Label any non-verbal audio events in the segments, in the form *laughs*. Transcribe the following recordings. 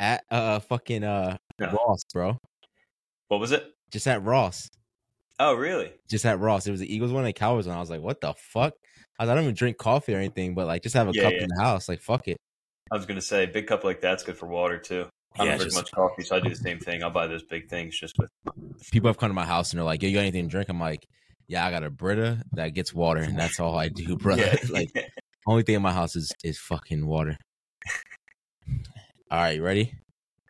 at uh fucking uh Yeah. Ross, bro. What was it? Just at Ross. Oh, really? Just at Ross. It was the Eagles one and the Cowboys one. I was like, what the fuck? I, was, I don't even drink coffee or anything, but like just have a Yeah, cup yeah. in the house. Like fuck it. I was gonna say, big cup like that's good for water too. I Yeah, don't drink much coffee, so I do the same thing. I'll buy those big things just with. People have come to my house and they're like, yo, you got anything to drink? I'm like, yeah, I got a Brita that gets water, and that's all I do, *laughs* brother. *laughs* Yeah. like only thing in my house is is fucking water. All right, you ready?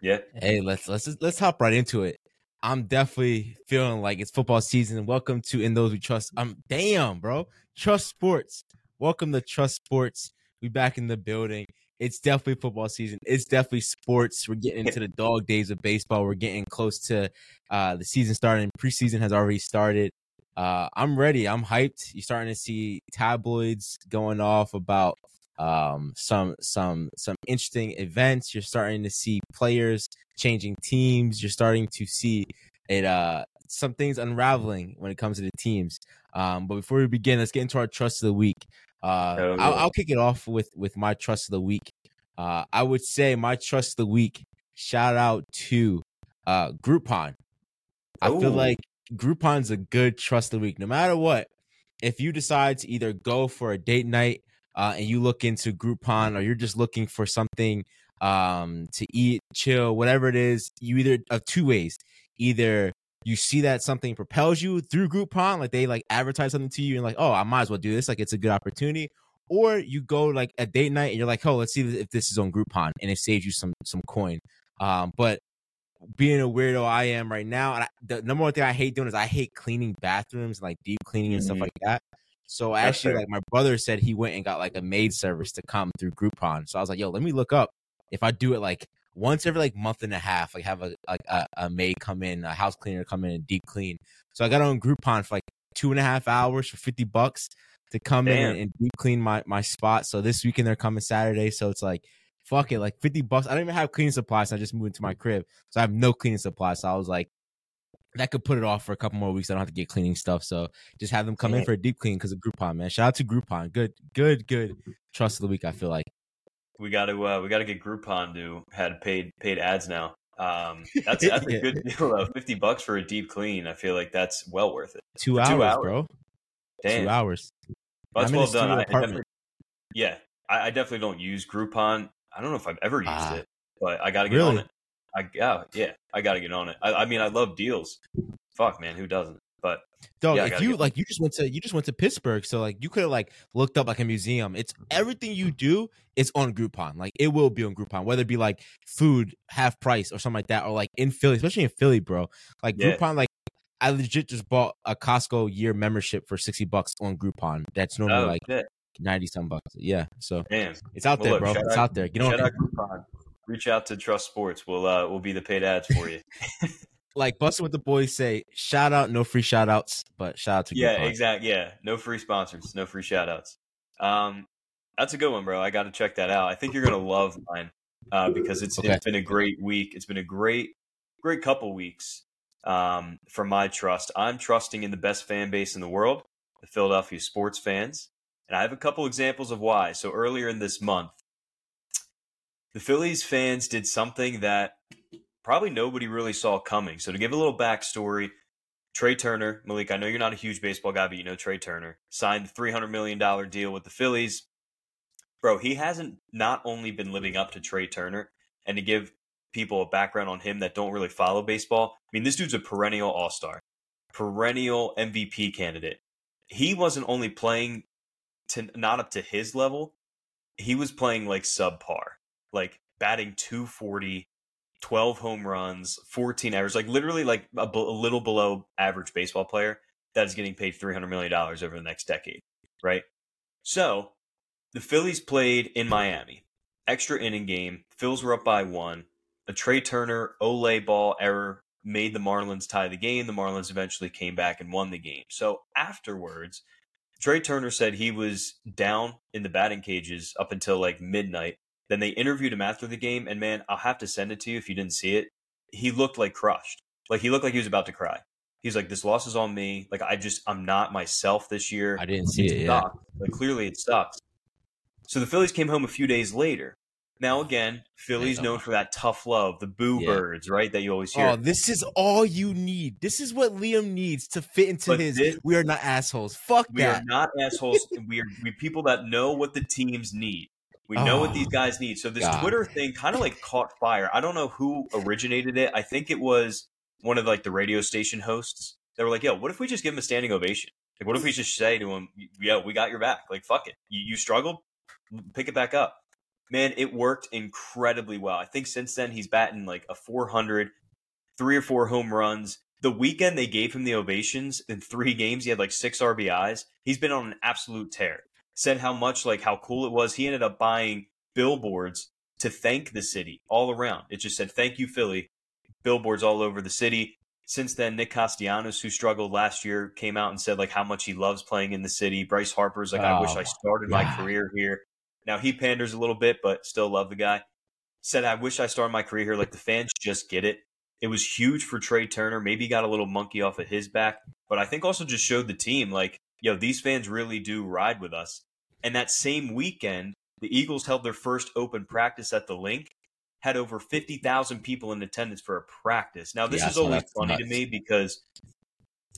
yeah. Hey, let's let's just- let's hop right into it. I'm definitely feeling like it's football season. Welcome to In Those We Trust. I'm damn, bro. Trust Sports. Welcome to Trust Sports. We back in the building. It's definitely football season. It's definitely sports. We're getting into *laughs* the dog days of baseball. We're getting close to uh the season starting. Preseason has already started. Uh I'm ready. I'm hyped. You're starting to see tabloids going off about um some some some interesting events. You're starting to see players changing teams. You're starting to see it uh some things unraveling when it comes to the teams. Um, but before we begin, let's get into our trust of the week. Uh, Oh, I'll. I'll kick it off with with my trust of the week. Uh, I would say my trust of the week. Shout out to uh, Groupon. I feel like Groupon's a good trust of the week. No matter what, if you decide to either go for a date night uh, and you look into Groupon, or you're just looking for something um, to eat, chill, whatever it is, you either of two ways. Either you see that something propels you through Groupon, like they like advertise something to you, and like, oh, I might as well do this, like it's a good opportunity. Or you go like a date night and you're like, oh, let's see if this is on Groupon, and it saves you some some coin. Um, but being a weirdo I am right now, and I, the number one thing I hate doing is I hate cleaning bathrooms, like deep cleaning and stuff Mhm. like that. So That's actually, fair. like my brother said, he went and got like a maid service to come through Groupon. So I was like, yo, let me look up if I do it like once every like month and a half, like have a like a, a maid come in, a house cleaner come in and deep clean. So I got on Groupon for like two and a half hours for fifty bucks to come in Damn. and, and deep clean my my spot. So this weekend they're coming Saturday. So it's like fuck it, like fifty bucks. I don't even have cleaning supplies. So I just moved into my mm. crib, so I have no cleaning supplies. So I was like. That could put it off for a couple more weeks. I don't have to get cleaning stuff, so just have them come in for a deep clean because of Groupon, man. Shout out to Groupon, good, good, good. Trust of the week. I feel like We got to uh, we got to get Groupon to had paid paid ads now. Um, *laughs* that's that's a good deal. Though. Fifty bucks for a deep clean. I feel like that's well worth it. two For hours, two hours. bro. Damn, Two hours. That's I'm well done. I- I yeah, I, I definitely don't use Groupon. I don't know if I've ever used Ah. it, but I got to get on it. I yeah, yeah, I got to get on it. I, I mean, I love deals. Fuck, man, who doesn't? But Dog, Yeah, if you like, you just went to you just went to Pittsburgh, so like you could have like looked up like a museum. It's everything you do is on Groupon. Like it will be on Groupon, whether it be like food half price or something like that, or like in Philly, especially in Philly, bro. Like Yeah. Groupon, like I legit just bought a Costco year membership for sixty bucks on Groupon. That's normally oh, like ninety some bucks. Yeah, so damn. it's out Well, there, look, bro. It's out- out there. Get on. Out Groupon. Reach out to Trust Sports. We'll uh we'll be the paid ads for you. *laughs* Like busting with the boys say. Shout out, no free shout outs, but shout out to yeah, exactly. Yeah, no free sponsors, no free shout outs. Um, that's a good one, bro. I got to check that out. I think you're gonna love mine uh, because it's Okay. it's been a great week. It's been a great great couple weeks um, for my trust. I'm trusting in the best fan base in the world, the Philadelphia sports fans, and I have a couple examples of why. So earlier in this month, the Phillies fans did something that probably nobody really saw coming. So to give a little backstory, Trea Turner, Malik, I know you're not a huge baseball guy, but you know Trea Turner signed the $300 million deal with the Phillies. Bro, he hasn't not only been living up to Trea Turner, and to give people a background on him that don't really follow baseball, I mean, this dude's a perennial all star, perennial MVP candidate. He wasn't only playing to not up to his level, he was playing like subpar, like batting 240, 12 home runs, 14 errors, like literally like a, b- a little below average baseball player that is getting paid $300 million over the next decade, right? So the Phillies played in Miami, extra inning game. Phils were up by one. A Trea Turner Ole ball error made the Marlins tie the game. The Marlins eventually came back and won the game. So afterwards, Trea Turner said he was down in the batting cages up until like midnight. Then they interviewed him after the game, and man, I'll have to send it to you if you didn't see it. He looked like crushed. Like he looked like he was about to cry. He's like, "This loss is on me. Like I just, I'm not myself this year. I didn't see it. Yeah. Like clearly it sucks. So the Phillies came home a few days later, Now again, Philly's known for that tough love, the boo Yeah. birds, right? That you always hear. Oh, this is all you need. This is what Liam needs to fit into But his. this- we are not assholes. Fuck that. we are not assholes. *laughs* we are we people that know what the teams need. We know what Oh, these guys need. So this God. Twitter thing kind of like caught fire. I don't know who originated it. I think it was one of like the radio station hosts. They were like, "Yo, what if we just give him a standing ovation? Like, what if we just say to him, "Yo, we got your back. Like, fuck it. You, you struggled, pick it back up." Man, it worked incredibly well. I think since then he's batting like a 400, three or four home runs. The weekend they gave him the ovations in three games, he had like six RBIs. He's been on an absolute tear. Said how much like how cool it was. He ended up buying billboards to thank the city all around. It just said "Thank you, Philly." Billboards all over the city. Since then, Nick Castellanos, who struggled last year, came out and said like how much he loves playing in the city. Bryce Harper's like, "I wish Oh, I started my career here." Now he panders a little bit, but still love the guy. Said, "I wish I started my career here." Like the fans just get it. It was huge for Trea Turner. Maybe he got a little monkey off of his back, but I think also just showed the team like, yo, these fans really do ride with us. And that same weekend, the Eagles held their first open practice at the Linc, had over 50,000 people in attendance for a practice. Now, this Yeah, is always funny to me because,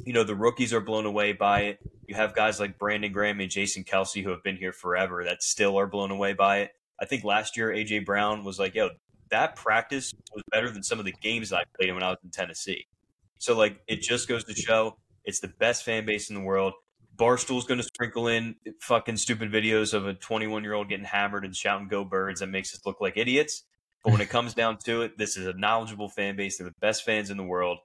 you know, the rookies are blown away by it. You have guys like Brandon Graham and Jason Kelce who have been here forever that still are blown away by it. I think last year, A.J. Brown was like, yo, that practice was better than some of the games I played when I was in Tennessee. So, like, it just goes to show it's the best fan base in the world. Barstool's going to sprinkle in fucking stupid videos of a 21 year old getting hammered and shouting "Go Birds" that makes us look like idiots. But when it *laughs* comes down to it, this is a knowledgeable fan base. They're the best fans in the world.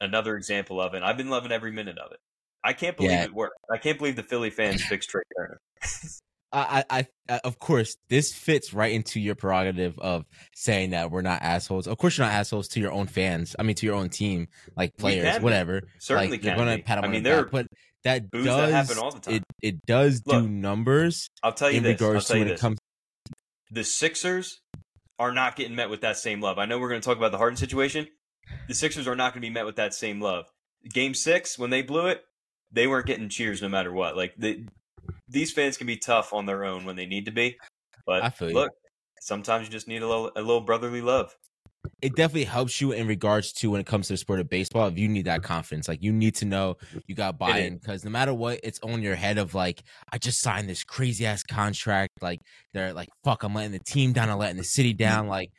Another example of it. I've been loving every minute of it. I can't believe Yeah. it worked. I can't believe the Philly fans *laughs* fixed Trea Turner. I, I, I, uh, of course, this fits right into your prerogative of saying that we're not assholes. Of course, you're not assholes to your own fans. I mean, to your own team, like players, whatever. Certainly like, can you're gonna pat them I on mean, the back, but that boos does that happen all the time. It, it does do numbers I'll tell you in this. regards I'll to tell you when this. it comes. the Sixers are not getting met with that same love. I know we're going to talk about the Harden situation. The Sixers are not going to be met with that same love. Game six, when they blew it, they weren't getting cheers no matter what. Like the, these fans can be tough on their own when they need to be, but I feel you. look, sometimes you just need a little, a little brotherly love. It definitely helps you in regards to when it comes to the sport of baseball. If you need that confidence, like you need to know you got buy-in because no matter what, it's on your head of like, I just signed this crazy ass contract. Like they're like, fuck, I'm letting the team down, I'm letting the city mm-hmm. down. Like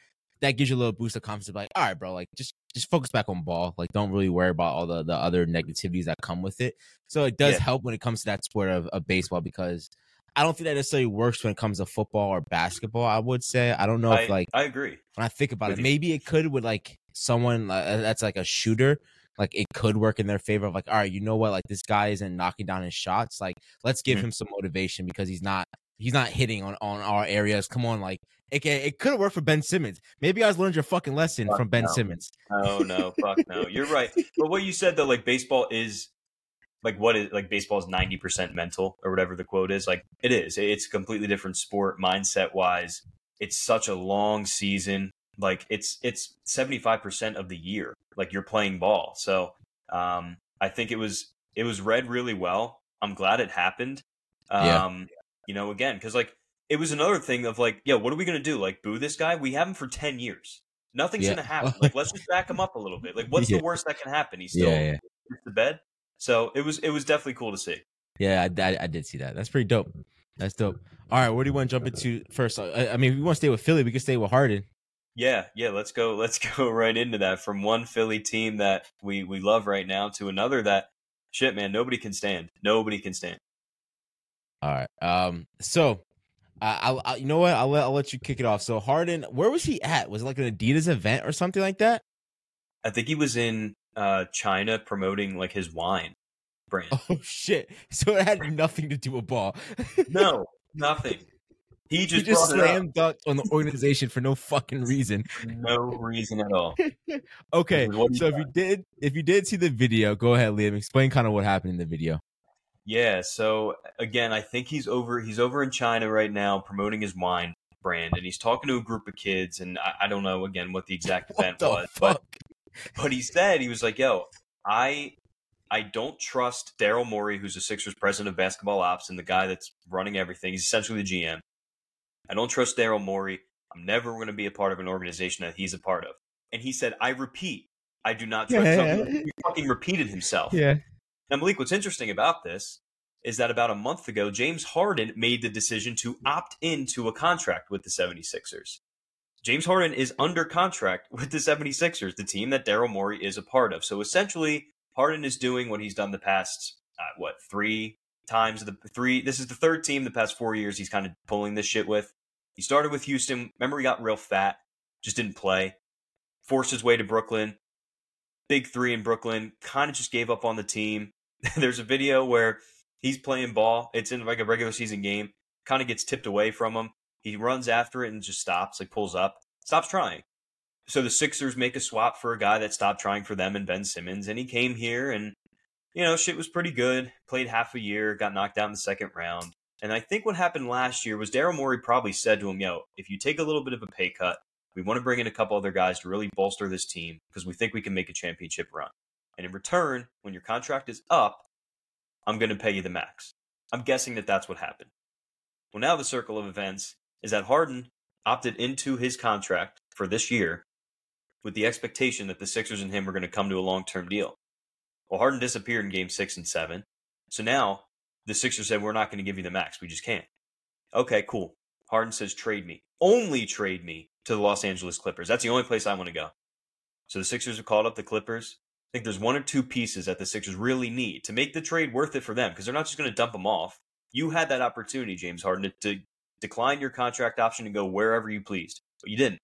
that gives you a little boost of confidence. Of like, all right, bro, like just just focus back on ball. Like don't really worry about all the the other negativities that come with it. So it does Yeah. help when it comes to that sport of, of baseball because. I don't think that necessarily works when it comes to football or basketball. I would say I don't know I, if like I agree. when I think about With it, you. maybe it could with like someone uh, that's like a shooter, like it could work in their favor of like, all right, you know what, like this guy isn't knocking down his shots, like let's give Mhm. him some motivation because he's not he's not hitting on on our areas. Come on, like it can, it could have worked for Ben Simmons. Maybe you guys learned your fucking lesson Fuck from Ben no. Simmons. Oh no, fuck no. You're right. But what you said though, like baseball is like what is like baseball is ninety percent mental or whatever the quote is. Like it is. It's a completely different sport mindset wise. It's such a long season. Like it's it's seventy five percent of the year. Like you're playing ball. So um I think it was it was read really well. I'm glad it happened. Um Yeah. you know, again, because like it was another thing of like, yo, what are we gonna do? Like boo this guy? We have him for ten years. Nothing's Yeah. gonna happen. *laughs* Like let's just back him up a little bit. Like what's Yeah. the worst that can happen? He's still Yeah, yeah, the bed. So it was it was definitely cool to see. yeah. I, I, I did see that. That's pretty dope. That's dope. All right, where do you want to jump into first? I, I mean, if we want to stay with Philly, we can stay with Harden. Yeah, yeah, let's go *laughs* let's go right into that. From one Philly team that we we love right now to another that shit man, nobody can stand. Nobody can stand. All right. Um. So, I, I, you know what? I'll let I'll let you kick it off. So Harden, where was he at? Was it like an Adidas event or something like that? I think he was in uh China promoting like his wine brand. *laughs* Oh shit! So it had nothing to do with ball. No, *laughs* nothing. He he just, just brought it dunked on the organization for no fucking reason. No reason at all. *laughs* Okay, do you so if you did if you did see the video, go ahead, Liam. Explain kind of what happened in the video. Yeah, so again, I think he's over he's over in China right now promoting his wine brand and he's talking to a group of kids and I, I don't know again what the exact What event the was, fuck? but he said he was like, "Yo, I I don't trust Daryl Morey, who's the Sixers president of basketball ops and the guy that's running everything. He's essentially the GM. I don't trust Daryl Morey. I'm never going to be a part of an organization that he's a part of. And he said, I repeat, I do not trust. Yeah. He fucking repeated himself. Yeah. Now, Malik, what's interesting about this is that about a month ago, James Harden made the decision to opt into a contract with the 76ers. James Harden is under contract with the 76ers, the team that Daryl Morey is a part of. So essentially, Harden is doing what he's done the past, uh, what, three times? The three. This is the third team the past four years he's kind of pulling this shit with. He started with Houston. Remember, he got real fat, just didn't play. Forced his way to Brooklyn. Big three in Brooklyn. Kind of just gave up on the team. *laughs* There's a video where he's playing ball. It's in like a regular season game. Kind of gets tipped away from him. He runs after it and just stops, like pulls up, stops trying. So the Sixers make a swap for a guy that stopped trying for them and Ben Simmons. And he came here and, you know, shit was pretty good. Played half a year, got knocked out in the second round. And I think what happened last year was Daryl Morey probably said to him, yo, if you take a little bit of a pay cut, we want to bring in a couple other guys to really bolster this team because we think we can make a championship run. And in return, when your contract is up, I'm going to pay you the max. I'm guessing that that's what happened. Well, now the circle of events is that Harden opted into his contract for this year with the expectation that the Sixers and him were going to come to a long term deal. Well, Harden disappeared in game six and seven. So now the Sixers said, We're not going to give you the max. We just can't. Okay, cool. Harden says, Trade me. Only trade me to the Los Angeles Clippers. That's the only place I want to go. So the Sixers have called up the Clippers. I think there's one or two pieces that the Sixers really need to make the trade worth it for them because they're not just going to dump them off. You had that opportunity, James Harden, to, to decline your contract option and go wherever you pleased, but you didn't.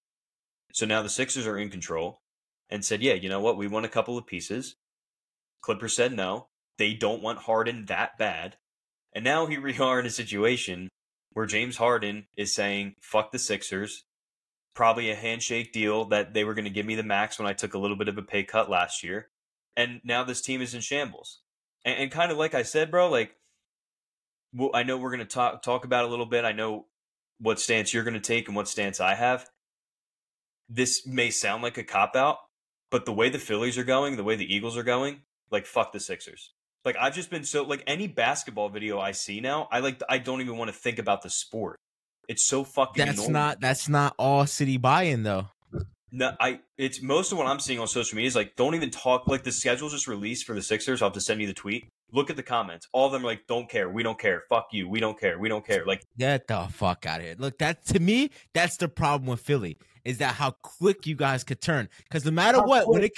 So now the Sixers are in control and said, yeah, you know what? We want a couple of pieces. Clippers said no. They don't want Harden that bad. And now here we *laughs* are in a situation where James Harden is saying, fuck the Sixers. Probably a handshake deal that they were going to give me the max when I took a little bit of a pay cut last year. And now this team is in shambles. And, and kind of like I said, bro, like, well, I know we're going to talk talk about a little bit. I know what stance you're going to take and what stance I have. This may sound like a cop out, but the way the Phillies are going, the way the Eagles are going, like fuck the Sixers. Like I've just been so like any basketball video I see now, I like I don't even want to think about the sport. It's so fucking. That's not that's not all city buy-in though. No, I it's most of what I'm seeing on social media is like don't even talk like the schedule just released for the Sixers. I'll have to send you the tweet. Look at the comments. All of them are like, "Don't care. We don't care. Fuck you. We don't care. We don't care." Like, get the fuck out of here. Look, that to me, that's the problem with Philly is that how quick you guys could turn. Because no matter what, quick. when it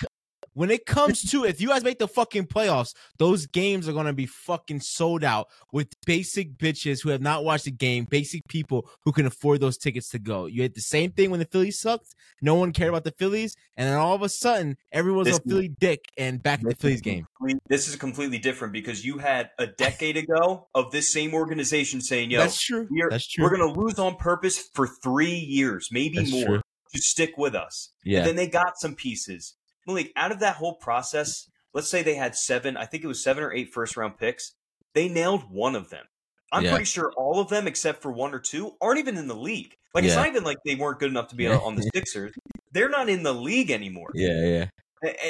when it comes to if you guys make the fucking playoffs, those games are gonna be fucking sold out with basic bitches who have not watched the game, basic people who can afford those tickets to go. You had the same thing when the Phillies sucked. No one cared about the Phillies, and then all of a sudden, everyone's this, a Philly dick and back to the Phillies game. This is completely different because you had a decade ago of this same organization saying, "Yo, that's true. That's true. We're gonna lose on purpose for three years, maybe that's more." True. To stick with us. Yeah. And then they got some pieces Malik, out of that whole process, let's say they had seven, I think it was seven or eight first round picks. They nailed one of them. I'm yeah. pretty sure all of them, except for one or two, aren't even in the league. Like yeah. it's not even like they weren't good enough to be on the *laughs* Sixers. They're not in the league anymore. Yeah, yeah.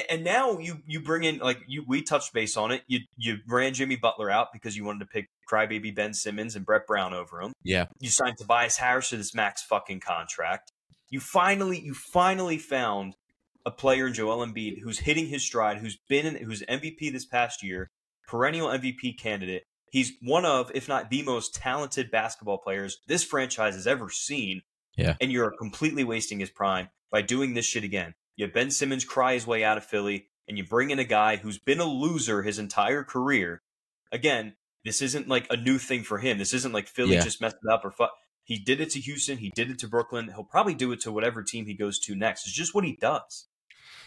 And now you you bring in like you we touched base on it. You you ran Jimmy Butler out because you wanted to pick crybaby Ben Simmons and Brett Brown over him. Yeah. You signed Tobias Harris to this max fucking contract. You finally you finally found a player in Joel Embiid who's hitting his stride, who's been in, who's MVP this past year, perennial MVP candidate. He's one of, if not the most talented basketball players this franchise has ever seen. Yeah. And you're completely wasting his prime by doing this shit again. You have Ben Simmons cry his way out of Philly, and you bring in a guy who's been a loser his entire career. Again, this isn't like a new thing for him. This isn't like Philly yeah. just messed it up or fuck. He did it to Houston. He did it to Brooklyn. He'll probably do it to whatever team he goes to next. It's just what he does.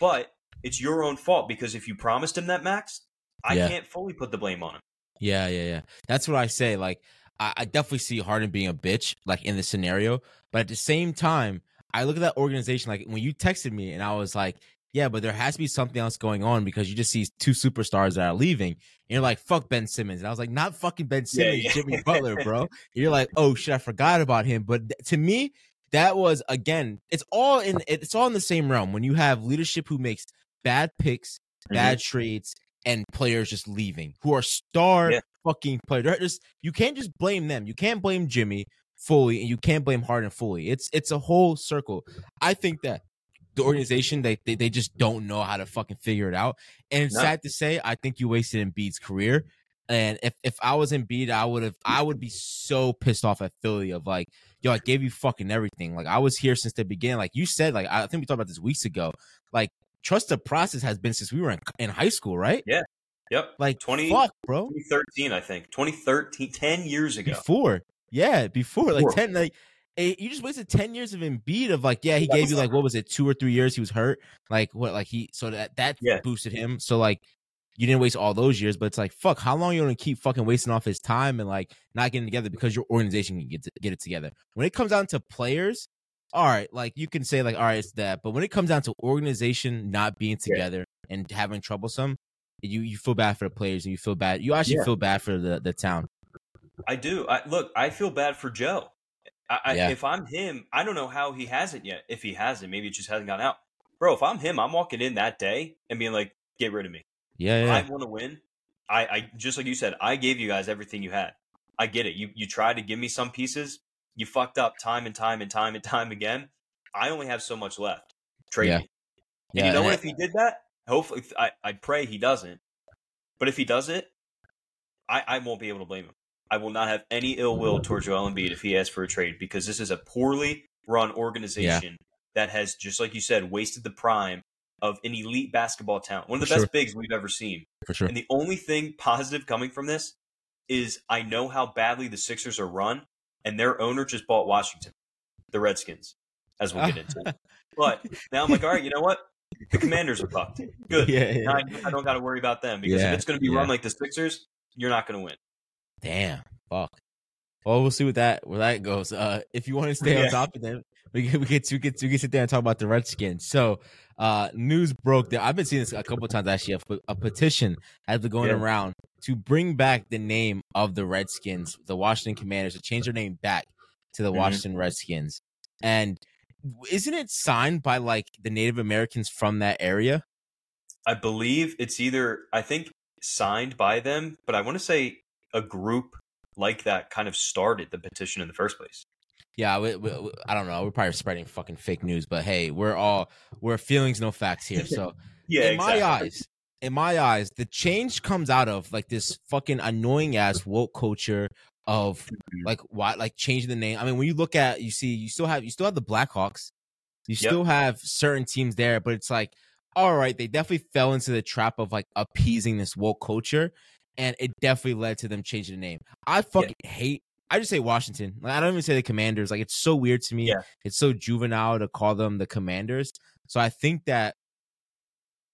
But it's your own fault because if you promised him that max, I yeah. can't fully put the blame on him. Yeah, yeah, yeah. That's what I say. Like, I, I definitely see Harden being a bitch, like in the scenario. But at the same time, I look at that organization. Like when you texted me, and I was like, "Yeah, but there has to be something else going on because you just see two superstars that are leaving." And you're like, "Fuck Ben Simmons." And I was like, "Not fucking Ben Simmons, yeah, yeah. Jimmy *laughs* Butler, bro." And you're like, "Oh shit, I forgot about him." But to me, that was again, it's all in it's all in the same realm. When you have leadership who makes bad picks, mm-hmm. bad trades, and players just leaving who are star yeah. fucking players. Just you can't just blame them. You can't blame Jimmy fully, and you can't blame Harden fully. It's it's a whole circle. I think that the organization they they, they just don't know how to fucking figure it out. And No. sad to say, I think you wasted in Embiid's career. And if if I was Embiid, I would have I would be so pissed off at Philly of like, yo, I gave you fucking everything. Like I was here since the beginning. Like you said, like I think we talked about this weeks ago. Like trust the process has been since we were in, in high school, right? Yeah. Yep. Like 20 fuck, bro. 2013, I think. 2013, 10 years ago. Before, yeah, before like ten, like eh, you just wasted ten years of Embiid of like, yeah, he gave you like what was it, two or three years he was hurt, like what, like he so that that Yeah. boosted him. So like you didn't waste all those years, but it's like fuck, how long you gonna keep fucking wasting off his time and like not getting together because your organization can get to, get it together. When it comes down to players, all right, like you can say like all right, it's that, but when it comes down to organization not being Yeah. together and having troublesome. You, you feel bad for the players and you feel bad. You actually Yeah. feel bad for the, the town. I do. I, look, I feel bad for Joe. I, I, If I'm him, I don't know how he hasn't yet. If he hasn't, maybe it just hasn't gone out. Bro, if I'm him, I'm walking in that day and being like, get rid of me. Yeah, yeah. I want to win. I, I just like you said, I gave you guys everything you had. I get it. You you tried to give me some pieces. You fucked up time and time and time and time again. I only have so much left. Trade Yeah. me. yeah, and you know what? If he did that, hopefully, I, I pray he doesn't. But if he does it, I, I won't be able to blame him. I will not have any ill will towards Joel Embiid if he asks for a trade because this is a poorly run organization that has, just like you said, wasted the prime of an elite basketball talent, one of the For best sure. bigs we've ever seen. for sure. And the only thing positive coming from this is I know how badly the Sixers are run, and their owner just bought Washington, the Redskins, as we'll get into. *laughs* But now I'm like, all right, you know what? The Commanders are fucked. Good. Yeah, yeah. I, I don't got to worry about them because Yeah, if it's going to be run like the Sixers, you're not going to win. Damn. Fuck. Well, we'll see what that where that goes. Uh, if you want to stay on top of them, we can we get we get we can sit there and talk about the Redskins. So, uh, news broke that I've been seeing this a couple of times actually. A, a petition has been going Yeah. around to bring back the name of the Redskins, the Washington Commanders, to change their name back to the Mhm. Washington Redskins. And isn't it signed by like the Native Americans from that area? I believe it's either, I think, signed by them, but I want to say a group like that kind of started the petition in the first place. Yeah, we, we, we- I don't know. We're probably spreading fucking fake news, but hey, we're all we're feelings, no facts here. So *laughs* Yeah, in my eyes, in my eyes, the change comes out of like this fucking annoying ass woke culture of mm-hmm. like why like changing the name. I mean, when you look at you see you still have you still have the Blackhawks, you Yep. still have certain teams there, but it's like all right, they definitely fell into the trap of like appeasing this woke culture, and it definitely led to them changing the name. I fucking hate. I just say Washington. Like I don't even say the Commanders. Like it's so weird to me. Yeah. It's so juvenile to call them the Commanders. So I think that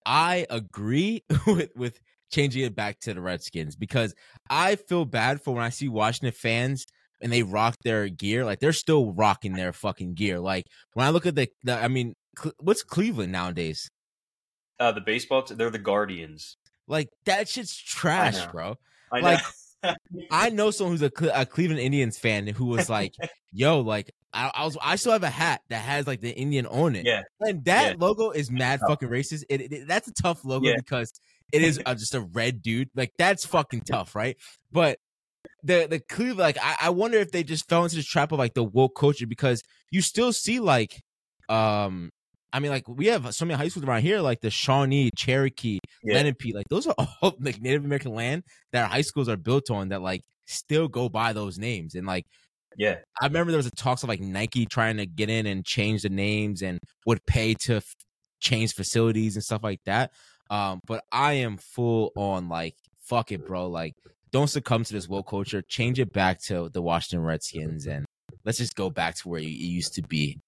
I agree *laughs* with with changing it back to the Redskins because I feel bad for when I see Washington fans and they rock their gear like they're still rocking their fucking gear. Like when I look at the, the I mean, Cle- what's Cleveland nowadays? Uh, the baseball, t- they're the Guardians. Like that shit's trash, know. bro. I Like, know. I know someone who's a, Cle- a Cleveland Indians fan who was like, *laughs* "Yo, like I, I was, I still have a hat that has like the Indian on it, yeah, and that Yeah. logo is mad fucking racist. It, it- that's a tough logo Yeah. because it is uh, just a red dude. Like that's fucking tough, right? But the the Cleveland, like I, I wonder if they just fell into this trap of like the woke culture because you still see like, um, I mean, like we have so many high schools around here, like the Shawnee, Cherokee, yeah. Lenape, like those are *laughs* all like Native American land that our high schools are built on that like still go by those names. And like yeah. I remember there was a talks of like Nike trying to get in and change the names and would pay to f- change facilities and stuff like that. Um, but I am full on like fuck it, bro. Like don't succumb to this woke culture. Change it back to the Washington Redskins and let's just go back to where you, it used to be.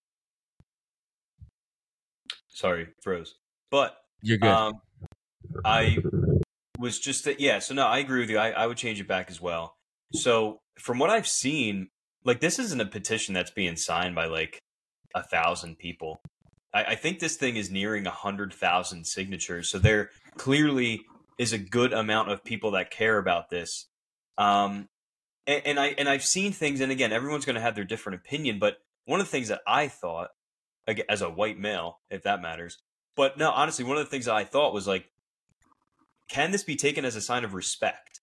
Sorry, froze. But You're good. Um, I was just that, yeah. So no, I agree with you. I, I would change it back as well. So from what I've seen, like this isn't a petition that's being signed by like a thousand people. I, I think this thing is nearing a hundred thousand signatures. So there clearly is a good amount of people that care about this. Um, and, and I and I've seen things, and again, everyone's going to have their different opinion. But one of the things that I thought, as a white male, if that matters, but no, honestly, one of the things that I thought was like, can this be taken as a sign of respect?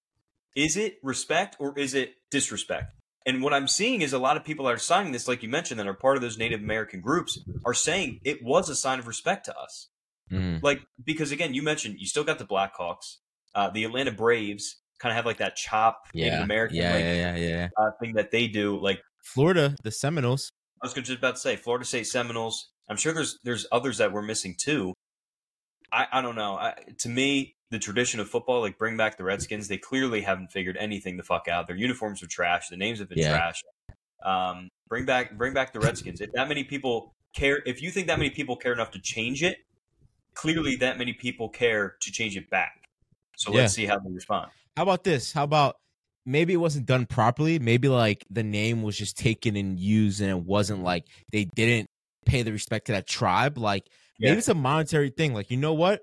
Is it respect or is it disrespect? And what I'm seeing is a lot of people that are signing this, like you mentioned, that are part of those Native American groups, are saying it was a sign of respect to us. Mhm. Like because again, you mentioned you still got the Blackhawks, uh, the Atlanta Braves kind of have like that chop Native American yeah, like, yeah, yeah, yeah. Uh, thing that they do. Like Florida, the Seminoles. I was just about to say, Florida State Seminoles. I'm sure there's there's others that we're missing too. I, I don't know. I, to me, the tradition of football, like bring back the Redskins, they clearly haven't figured anything the fuck out. Their uniforms are trash. The names have been Yeah. trash. Um, bring back bring back the Redskins. If that many people care, if you think that many people care enough to change it, clearly that many people care to change it back. So Yeah. let's see how they respond. How about this? How about maybe it wasn't done properly? Maybe like the name was just taken and used, and it wasn't like they didn't pay the respect to that tribe. Like maybe it's a monetary thing. Like you know what?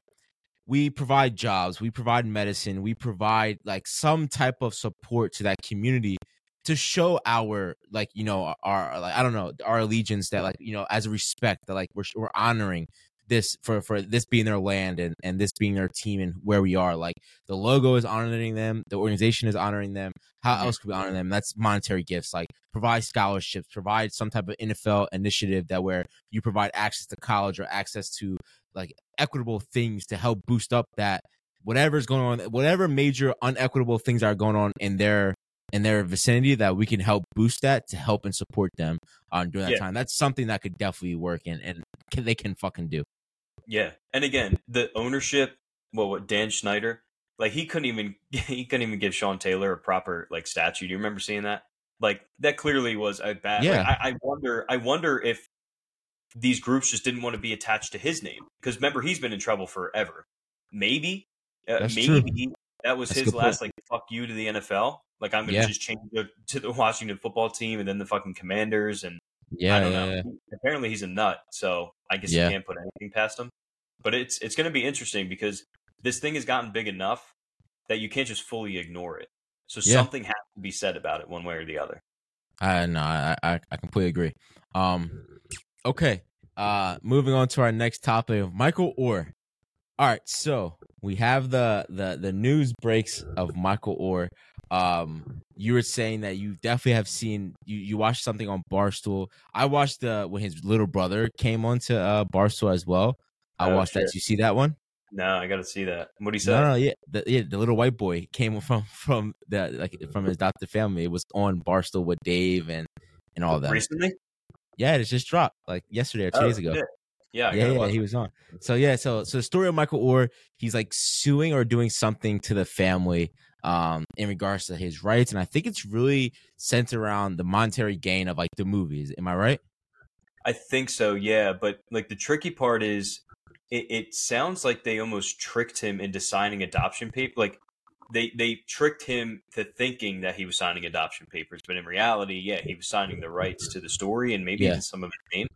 We provide jobs, we provide medicine, we provide like some type of support to that community to show our like you know our like I don't know our allegiance that like you know as a respect that like we're we're honoring this for for this being their land and and this being their team and where we are. Like the logo is honoring them the organization is honoring them. How Mhm. else could we honor them? That's monetary gifts like provide scholarships provide some type of nfl initiative that where you provide access to college or access to like equitable things to help boost up that whatever's going on whatever major unequitable things are going on in their in their vicinity that we can help boost that to help and support them on during that Yeah. time. That's something that could definitely work and and can, they can fucking do Yeah, and again, the ownership. Well, what Dan Snyder, like he couldn't even *laughs* he couldn't even give Sean Taylor a proper like statue. Do you remember seeing that? Like that clearly was a bad. Yeah. like, I, I wonder. I wonder if these groups just didn't want to be attached to his name because remember he's been in trouble forever. Maybe, uh, true. maybe that was That's his last like fuck you to the NFL. Like I'm gonna Yeah. just change to the Washington football team and then the fucking Commanders and yeah I don't yeah, know. yeah. Apparently, he's a nut, so I guess Yeah. you can't put anything past him. But it's it's going to be interesting because this thing has gotten big enough that you can't just fully ignore it. So something has to be said about it, one way or the other. I no, I, I I completely agree. Um, okay. Uh, moving on to our next topic of Michael Oher. All right, so we have the the the news breaks of Michael Oher. Um, you were saying that you definitely have seen you you watched something on Barstool. I watched the when his little brother came onto uh Barstool as well. I Oh, watched that. shit. Did you see that one? No, I got to see that. What do you say? No, no, yeah, the, yeah, the little white boy came *laughs* from from the like from his adopted family. It was on Barstool with Dave and and all that. Recently? Yeah, it just dropped like yesterday or two Oh, days ago. shit. Yeah, yeah, yeah, he was on. So yeah, so so the story of Michael Oher, he's like suing or doing something to the family um in regards to his rights, and I think it's really centered around the monetary gain of like the movies. Am I right? I think so, yeah. But like the tricky part is, it, it sounds like they almost tricked him into signing adoption paper. Like they they tricked him to thinking that he was signing adoption papers, but in reality, yeah, he was signing the rights to the story and maybe Yeah. even some of his name.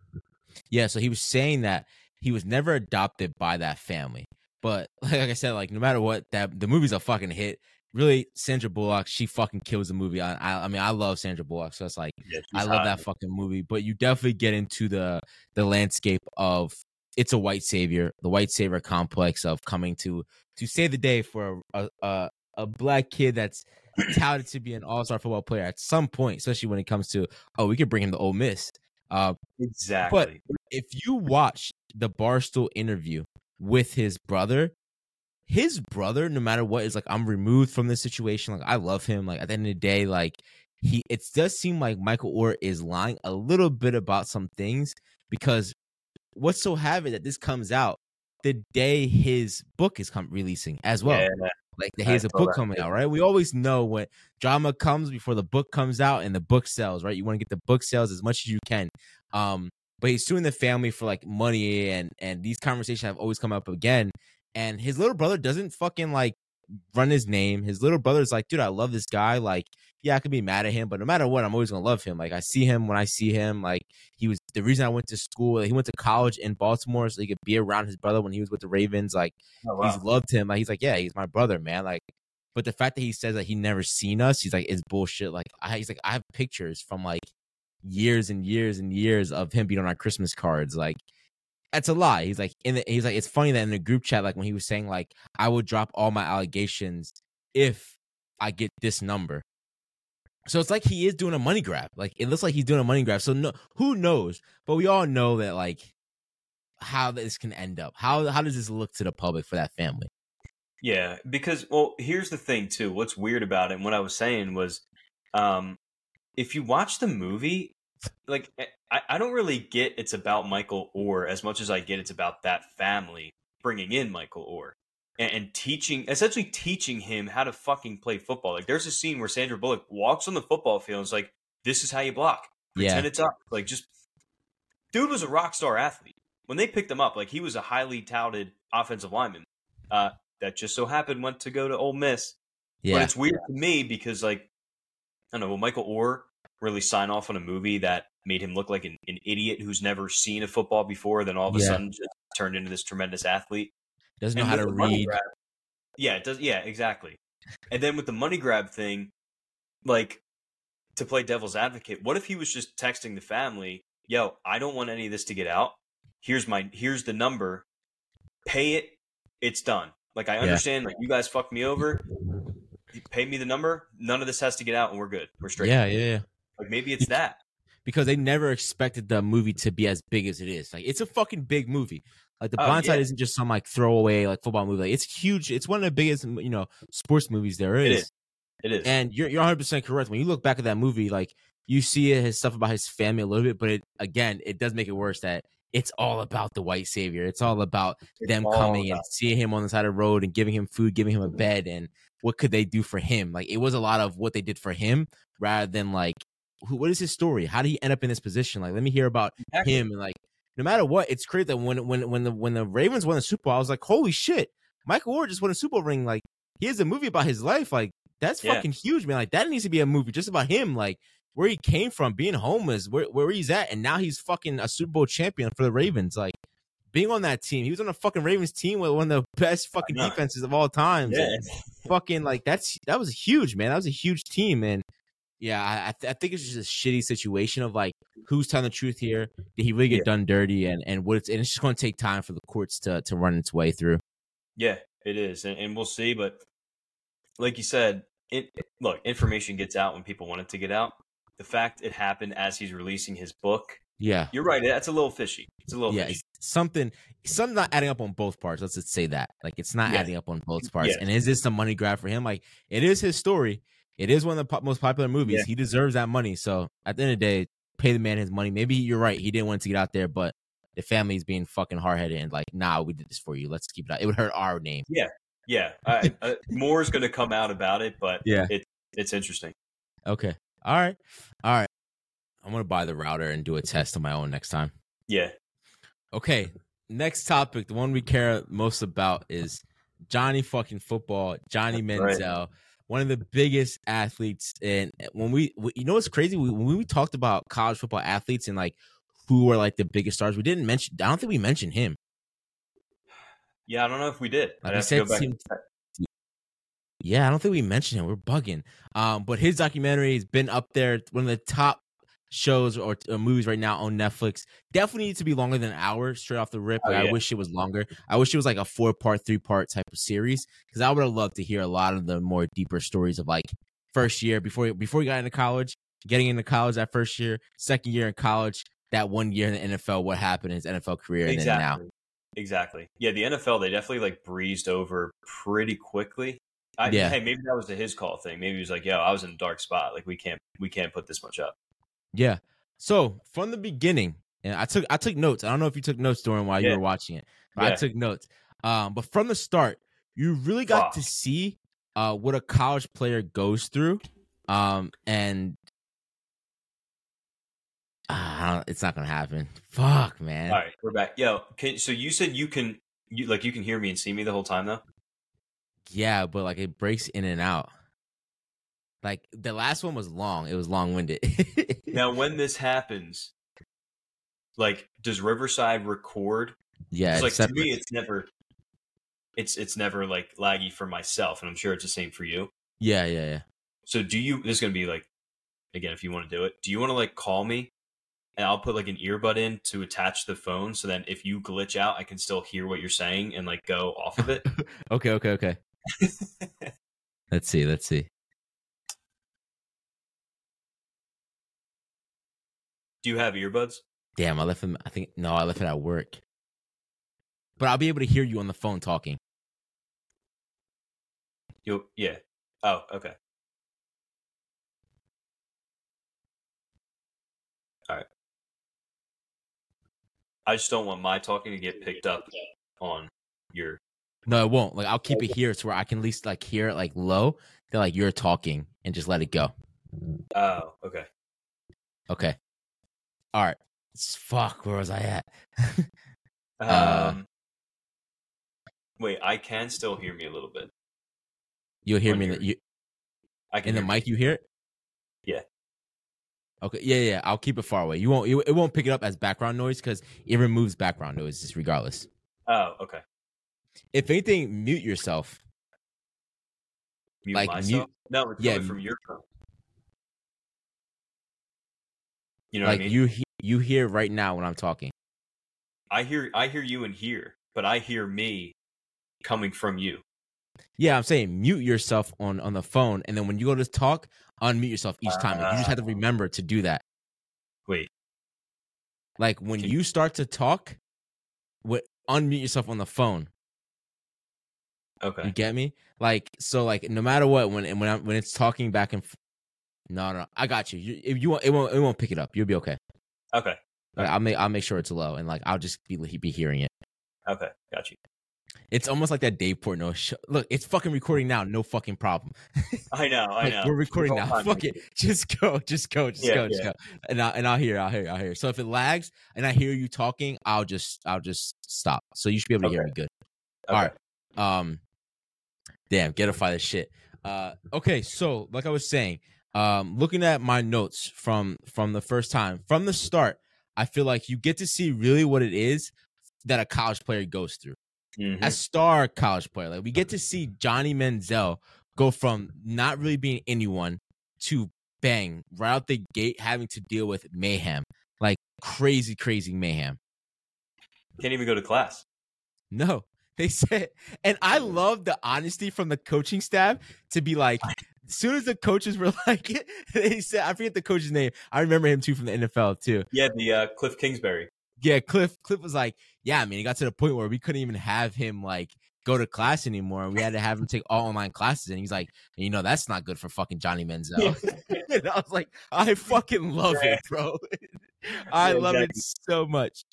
Yeah, so he was saying that he was never adopted by that family. But *laughs* like I said, like no matter what, that the movie's a fucking hit. Really, Sandra Bullock, she fucking kills the movie. I, I, I mean, I love Sandra Bullock, so it's like Yeah, I love hot. that fucking movie. But you definitely get into the the landscape of it's a white savior, the white savior complex of coming to to save the day for a a, a black kid that's *clears throat* touted to be an all star football player at some point, especially when it comes to oh, we could bring him to Ole Miss. Uh, Exactly. But if you watch the Barstool interview with his brother, his brother, no matter what, is like, I'm removed from this situation. Like, I love him. Like, at the end of the day, like, he, it does seem like Michael Oher is lying a little bit about some things because what's so have it that this comes out the day his book is come releasing as well. yeah, Like the a book that, coming out, right? We always know when drama comes before the book comes out and the book sells, right? You want to get the book sales as much as you can. Um, but he's suing the family for like money and and these conversations have always come up again. And his little brother doesn't fucking like run his name. His little brother's like, dude, I love this guy. Like, yeah, I could be mad at him, but no matter what, I'm always gonna love him. Like, I see him when I see him. Like, he was the reason I went to school. He went to college in Baltimore so he could be around his brother when he was with the Ravens. Like, Oh, wow. he's loved him. Like, he's like, yeah, he's my brother, man. Like, but the fact that he says that he never seen us, he's like, is bullshit. Like, I, he's like, I have pictures from like years and years and years of him being on our Christmas cards. Like, that's a lie. He's like, in the, he's like, it's funny that in the group chat, like when he was saying like, I would drop all my allegations if I get this number. So it's like he is doing a money grab. Like it looks like he's doing a money grab. So no, who knows? But we all know that like how this can end up. How how does this look to the public for that family? Yeah, because well, here's the thing too. What's weird about it, and what I was saying was, um, if you watch the movie, like eh, I, I don't really get it's about Michael Oher as much as I get it's about that family bringing in Michael Oher and, and teaching, essentially teaching him how to fucking play football. Like there's a scene where Sandra Bullock walks on the football field and is like, "This is how you block. Pretend Yeah. it's up. Like just." Dude was a rock star athlete. When they picked him up, like he was a highly touted offensive lineman. Uh, that just so happened went to go to Ole Miss. Yeah. But it's weird to me because, like, I don't know, will Michael Oher really sign off on a movie that made him look like an, an idiot who's never seen a football before, then all of a Yeah. sudden just turned into this tremendous athlete? Doesn't know And how to read. grab- yeah, it does. Yeah, exactly. And then with the money grab thing, like to play devil's advocate, what if he was just texting the family, "Yo, I don't want any of this to get out. Here's my here's the number. Pay it. It's done. Like I Yeah. understand. Like you guys fucked me over. You Pay me the number. None of this has to get out, and we're good. We're straight. Yeah, yeah, yeah. Like maybe it's that. Because they never expected the movie to be as big as it is. Like it's a fucking big movie. Like the Oh, Blind Side yeah. isn't just some like throwaway like football movie. Like it's huge. It's one of the biggest you know sports movies there It is. is. It is. And you're you're 100 percent correct. When you look back at that movie, like you see his stuff about his family a little bit, but it again, it does make it worse that it's all about the white savior. It's all about It's them all coming and seeing him on the side of the road and giving him food, giving him a bed, and what could they do for him? Like it was a lot of what they did for him rather than like who, what is his story? How did he end up in this position? Like let me hear about Exactly. him and like no matter what, it's crazy that when when when the when the Ravens won the Super Bowl, I was like, holy shit, Michael Ward just won a Super Bowl ring. Like he has a movie about his life. Like that's Yeah. fucking huge, man. Like that needs to be a movie just about him. Like where he came from, being homeless, where where he's at, and now he's fucking a Super Bowl champion for the Ravens. Like being on that team, he was on the fucking Ravens team with one of the best fucking defenses of all time. Yeah. fucking like that's that was huge, man. That was a huge team, and yeah, I I, th- I think it's just a shitty situation of like who's telling the truth here. Did he really get Yeah. done dirty, and and what it's and it's just going to take time for the courts to to run its way through. Yeah, it is, and, and we'll see. But like you said, it, look, information gets out when people want it to get out. The fact it happened as he's releasing his book, Yeah, you're right. That's a little fishy. It's a little yeah, fishy. something something not adding up on both parts. Let's just say that like it's not Yeah. adding up on both parts. Yeah. And is this a money grab for him? Like it is his story. It is one of the po- most popular movies. Yeah. He deserves that money. So at the end of the day, pay the man his money. Maybe you're right. He didn't want to get out there, but the family's being fucking hard headed and like, nah, we did this for you. Let's keep it out. It would hurt our name. Yeah, I, I, uh, more is going to come out about it, but Yeah. it, it's interesting. Okay. All right. All right. I'm gonna buy the router and do a test on my own next time. Yeah, Okay. Next topic, the one we care most about is Johnny fucking football, Johnny That's right. One of the biggest athletes. And when we, you know, what's crazy? When we talked about college football athletes and like who are like the biggest stars, we didn't mention. I don't think we mentioned him. yeah. I don't know if we did. Like I'd we have to said, Yeah, I don't think we mentioned him. We're bugging. Um, but his documentary has been up there, one of the top shows or, or movies right now on Netflix. Definitely needs to be longer than an hour straight off the rip. Oh, Like, I wish it was longer. I wish it was like a four part, three part type of series because I would have loved to hear a lot of the more deeper stories of like first year before before he got into college, getting into college that first year, second year in college, that one year in the NFL, what happened in his NFL career, and then now. Exactly. Exactly. Yeah, the NFL they definitely like breezed over pretty quickly. I, Yeah. Hey, maybe that was a his call thing. Maybe he was like, "Yo, I was in a dark spot. Like we can't we can't put this much up." Yeah. So from the beginning, and I took I took notes. I don't know if you took notes during while you were watching it. But I took notes. Um, but from the start, you really got to see uh what a college player goes through. Um, and don't- it's not gonna happen. Fuck, man. All right, we're back. Yo, can, so you said you can you like you can hear me and see me the whole time though? Yeah, but like it breaks in and out. Like the last one was long. It was long winded. *laughs* Now, when this happens, like, does Riverside record? yeah, 'Cause, like it's to me, it's never, it's it's never like laggy for myself, and I'm sure it's the same for you. yeah, yeah, yeah. So, do you? This is gonna be like, again, if you want to do it, do you want to like call me, and I'll put like an earbud in to attach the phone, so then if you glitch out, I can still hear what you're saying and like go off of it. *laughs* Okay, okay, okay. *laughs* Let's see. Let's see. Do you have earbuds? Damn, I left them. I think no, I left it at work. But I'll be able to hear you on the phone talking. You yeah. Oh, okay. All right. I just don't want my talking to get picked up on your. No, it won't. Like I'll keep it here to where I can at least like hear it like low. That like you're talking and just let it go. Oh, okay. Okay. All right. Fuck. Where was I at? *laughs* Um, Uh, wait, I can still hear me a little bit. You'll hear me in the, you, I can in the mic. You hear it? Yeah. Okay. Yeah, yeah. I'll keep it far away. You won't. You, it won't pick it up as background noise because it removes background noise just regardless. Oh, okay. If anything, mute yourself. Mute Like, myself. mute- No, it's yeah, from your phone. You know like I mean? you he- you hear right now when I'm talking. I hear I hear you in here, but I hear me coming from you. Yeah, I'm saying mute yourself on on the phone, and then when you go to talk, unmute yourself each time. Like, you just have to Ah. remember to do that. Wait, Like when Can- you start to talk, what unmute yourself on the phone. Okay, you get me? Like so, like no matter what, when when I'm, when it's talking back and no, no, I got you. you if you want, it won't it won't pick it up. You'll be okay. Okay. I'll make I'll make sure it's low, and like I'll just be be hearing it. Okay. Got you. It's almost like that Dave Portnoy show. Look, it's fucking recording now. No fucking problem. *laughs* I know, I Like, know. we're recording now. time. Fuck it. Just go. Just go. Just Yeah, go. Just yeah. go. And I and I'll hear. I'll hear. I'll hear. So if it lags and I hear you talking, I'll just I'll just stop. So you should be able to hear me good. Okay. All right. Um, damn, get a fire shit. Uh, okay. So like I was saying, um, looking at my notes from from the first time from the start, I feel like you get to see really what it is that a college player goes through Mhm. a star college player. Like we get to see Johnny Manziel go from not really being anyone to bang right out the gate, having to deal with mayhem, like crazy, crazy mayhem. Can't even go to class. No, *laughs* they said, and I love the honesty from the coaching staff to be like. *laughs* As soon as the coaches were *laughs* like, they said, I forget the coach's name. I remember him too from the NFL too. Yeah, the uh, Cliff Kingsbury. Yeah, Cliff. Cliff was like, yeah, I mean, it got to the point where we couldn't even have him like go to class anymore. We had to have him take all online classes, and he's like, you know, that's not good for fucking Johnny Manziel. *laughs* and I was like, I fucking love Yeah. it, bro. *laughs* I Yeah, love it so much.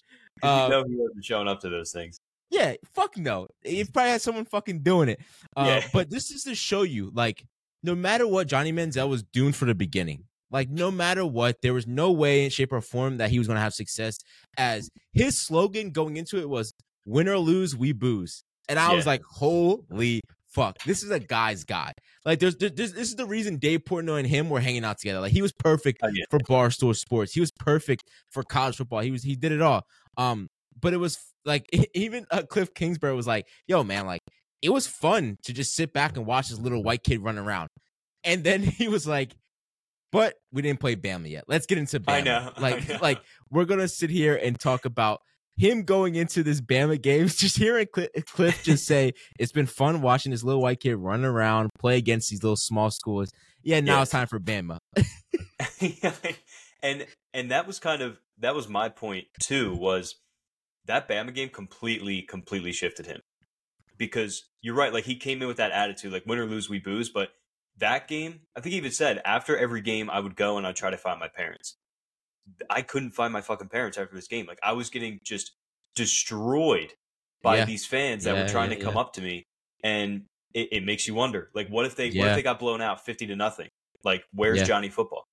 Uh, you know he wasn't showing up to those things. Yeah, fuck no. He probably had someone fucking doing it. Uh, Yeah. But this is to show you, like, no matter what, Johnny Manziel was doomed for the beginning. Like, no matter what, there was no way, in shape, or form that he was going to have success. As his slogan going into it was "Win or lose, we booze," and I was like, "Holy fuck, this is a guy's guy." Like, there's, there's this is the reason Dave Portnoy and him were hanging out together. Like, he was perfect Oh, yeah. for Barstool Sports. He was perfect for college football. He was he did it all. Um, but it was like *laughs* even uh, Cliff Kingsbury was like, "Yo, man, like it was fun to just sit back and watch this little white kid run around." And then *laughs* he was like, "But we didn't play Bama yet. Let's get into Bama. I know, *laughs* I Like, know. like we're gonna sit here and talk about." Him going into this Bama games, *laughs* just hearing Cliff, Cliff just say, "It's been fun watching this little white kid run around, play against these little small schools." Yeah, now Yeah. it's time for Bama. and and that was kind of that was my point too was that Bama game completely completely shifted him because you're right like he came in with that attitude like win or lose we booze but that game I think he even said after every game I would go and I'd try to find my parents I couldn't find my fucking parents after this game like I was getting just destroyed by Yeah. these fans that Yeah, were trying yeah, to come up to me and it, it makes you wonder like what if they what if they got blown out 50 to nothing like where's. Johnny football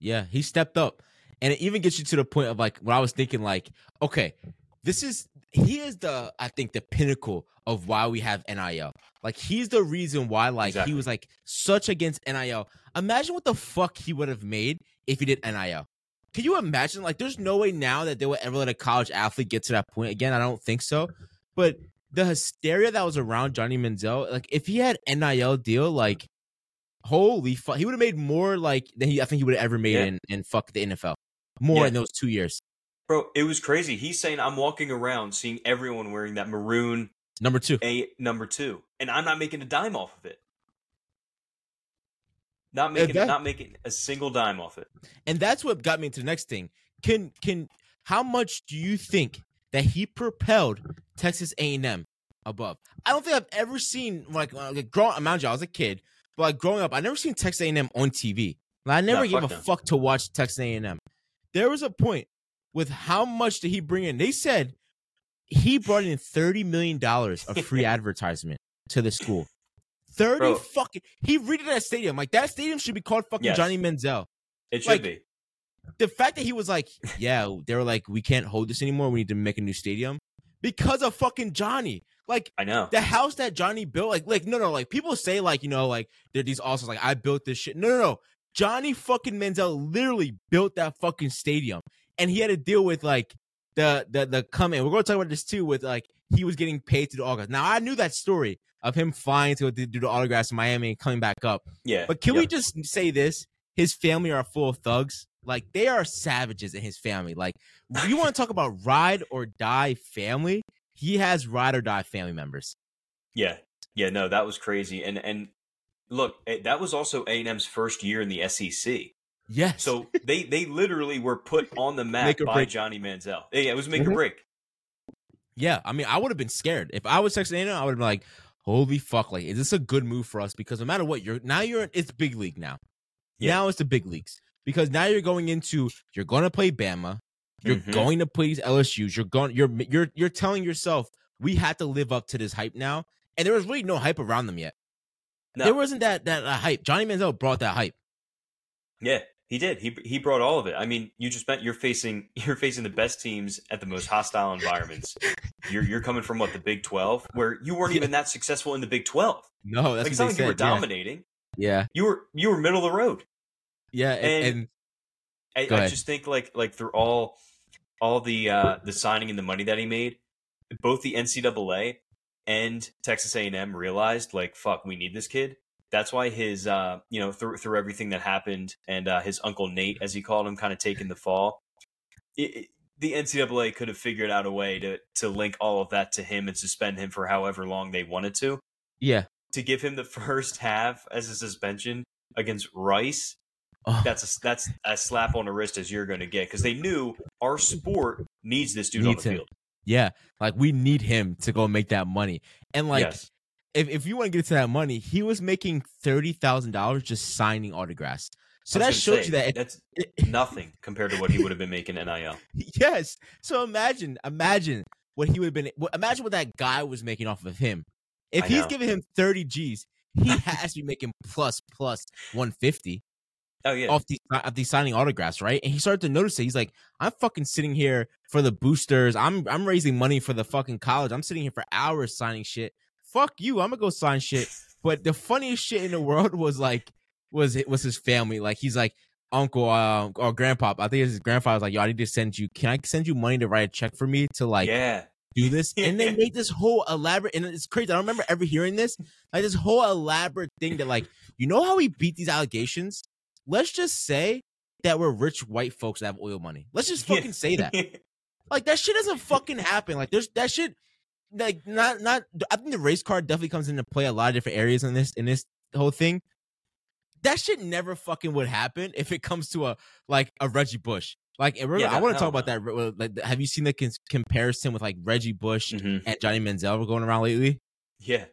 Yeah, he stepped up. And it even gets you to the point of like what I was thinking, like, okay, this is he is the I think the pinnacle of why we have NIL. Like he's the reason why like Exactly. he was like such against NIL. Imagine what the fuck he would have made if he did NIL. Can you imagine? Like, there's no way now that they would ever let a college athlete get to that point again. I don't think so. But the hysteria that was around Johnny Manziel, like if he had NIL deal, like holy fuck, he would have made more like than he I think he would have ever made Yeah. in, in fuck the NFL. More Yeah. in those two years. Bro, it was crazy. He's saying I'm walking around seeing everyone wearing that maroon Number two. A number two, and I'm not making a dime off of it. Not making that- not making a single dime off it. And that's what got me into the next thing. can can how much do you think that he propelled Texas A&M above? I don't think I've ever seen like like growing. Mind you, I was a kid, but like growing up, I never seen Texas A&M on TV. Like, I never No, gave a no. fuck to watch Texas A&M. There was a point with how much did he bring in? They said he brought in thirty million dollars of free *laughs* advertisement to the school. Thirty Bro. fucking. He redid that stadium. Like that stadium should be called fucking Yes. Johnny Manziel. It should Like, be. The fact that he was like, yeah, they were like, we can't hold this anymore. We need to make a new stadium because of fucking Johnny. Like I know. the house that Johnny built, like, like no, no, like people say like you know like they're these also like I built this shit. No, no, no. Johnny fucking Manziel literally built that fucking stadium, and he had to deal with like the the the coming. We're going to talk about this too with like he was getting paid to do autographs. Now I knew that story of him flying to do the autographs in Miami and coming back up. yeah. But can yeah. we just say this? His family are full of thugs. Like they are savages in his family. Like you want to talk about *laughs* ride or die family? He has ride or die family members. Yeah, yeah, no, that was crazy. And and look, eh, that was also A and M's first year in the SEC. Yes. So they they literally were put on the map or by break. Johnny Manziel. Yeah, it was make or Mhm. break. yeah, I mean, I would have been scared if I was Texas A&M. I would have been like, "Holy fuck! Like, is this a good move for us?" Because no matter what, you're now you're it's big league now. Yeah. Now it's the big leagues because now you're going into you're going to play Bama. You're Mhm. going to play these LSU's. You're going. You're you're you're telling yourself we have to live up to this hype now, and there was really no hype around them yet. No. There wasn't that that uh, hype. Johnny Manziel brought that hype. Yeah, he did. He he brought all of it. I mean, you just meant you're facing *laughs* you're facing the best teams at the most hostile environments. you're you're coming from what the Big Twelve, where you weren't Yeah. even that successful in the Big Twelve. No, that's like it's not like you were said. yeah. dominating. Yeah, You were you were middle of the road. yeah, and, And- and I, I just think like like through all all the uh the signing and the money that he made, both the NCAA and Texas A&M realized like fuck, we need this kid. That's why his uh you know through through everything that happened and uh, his uncle Nate as he called him kind of taking the fall. It, it- the NCAA could have figured out a way to to link all of that to him and suspend him for however long they wanted to. yeah, To give him the *laughs* first half as a suspension against Rice Oh, that's a, that's as slap on the wrist as you're going to get because they knew our sport needs this dude Needs on him. the field. yeah. Like we need him to go make that money, and like yes, if if you want to get to that money, he was making thirty thousand dollars just signing autographs. So that shows you that. It, that's it- *laughs* nothing compared to what he would have been making NIL. yes. So imagine, imagine what he would have been. Imagine what that guy was making off of him. If I he's know. giving him thirty G's, he *laughs* has to be making plus plus one fifty. Oh yeah, off these off these signing autographs, right? And he started to notice it. He's like, I'm fucking sitting here for the boosters. I'm I'm raising money for the fucking college. I'm sitting here for hours signing shit. Fuck you. I'm gonna go sign shit. *laughs* But the funniest shit in the world was like was it was his family. Like he's like uncle uh, or grandpa. I think his grandfather was like, yo, I need to send you. Can I send you money to write a check for me to like yeah, do this? And they *laughs* made this whole elaborate and it's crazy. I don't remember ever hearing this. Like this whole elaborate thing that like you know how we beat these allegations? Let's just say that we're rich white folks that have oil money. Let's just fucking say that. *laughs* Like that shit doesn't fucking happen. Like there's that shit like not not I think the race card definitely comes into play a lot of different areas in this in this whole thing. That shit never fucking would happen if it comes to a like a Reggie Bush. Like remember, Yeah, I want to talk about that. Like, have you seen the cons- comparison with like Reggie Bush Mhm. and Johnny Manziel were going around lately? yeah,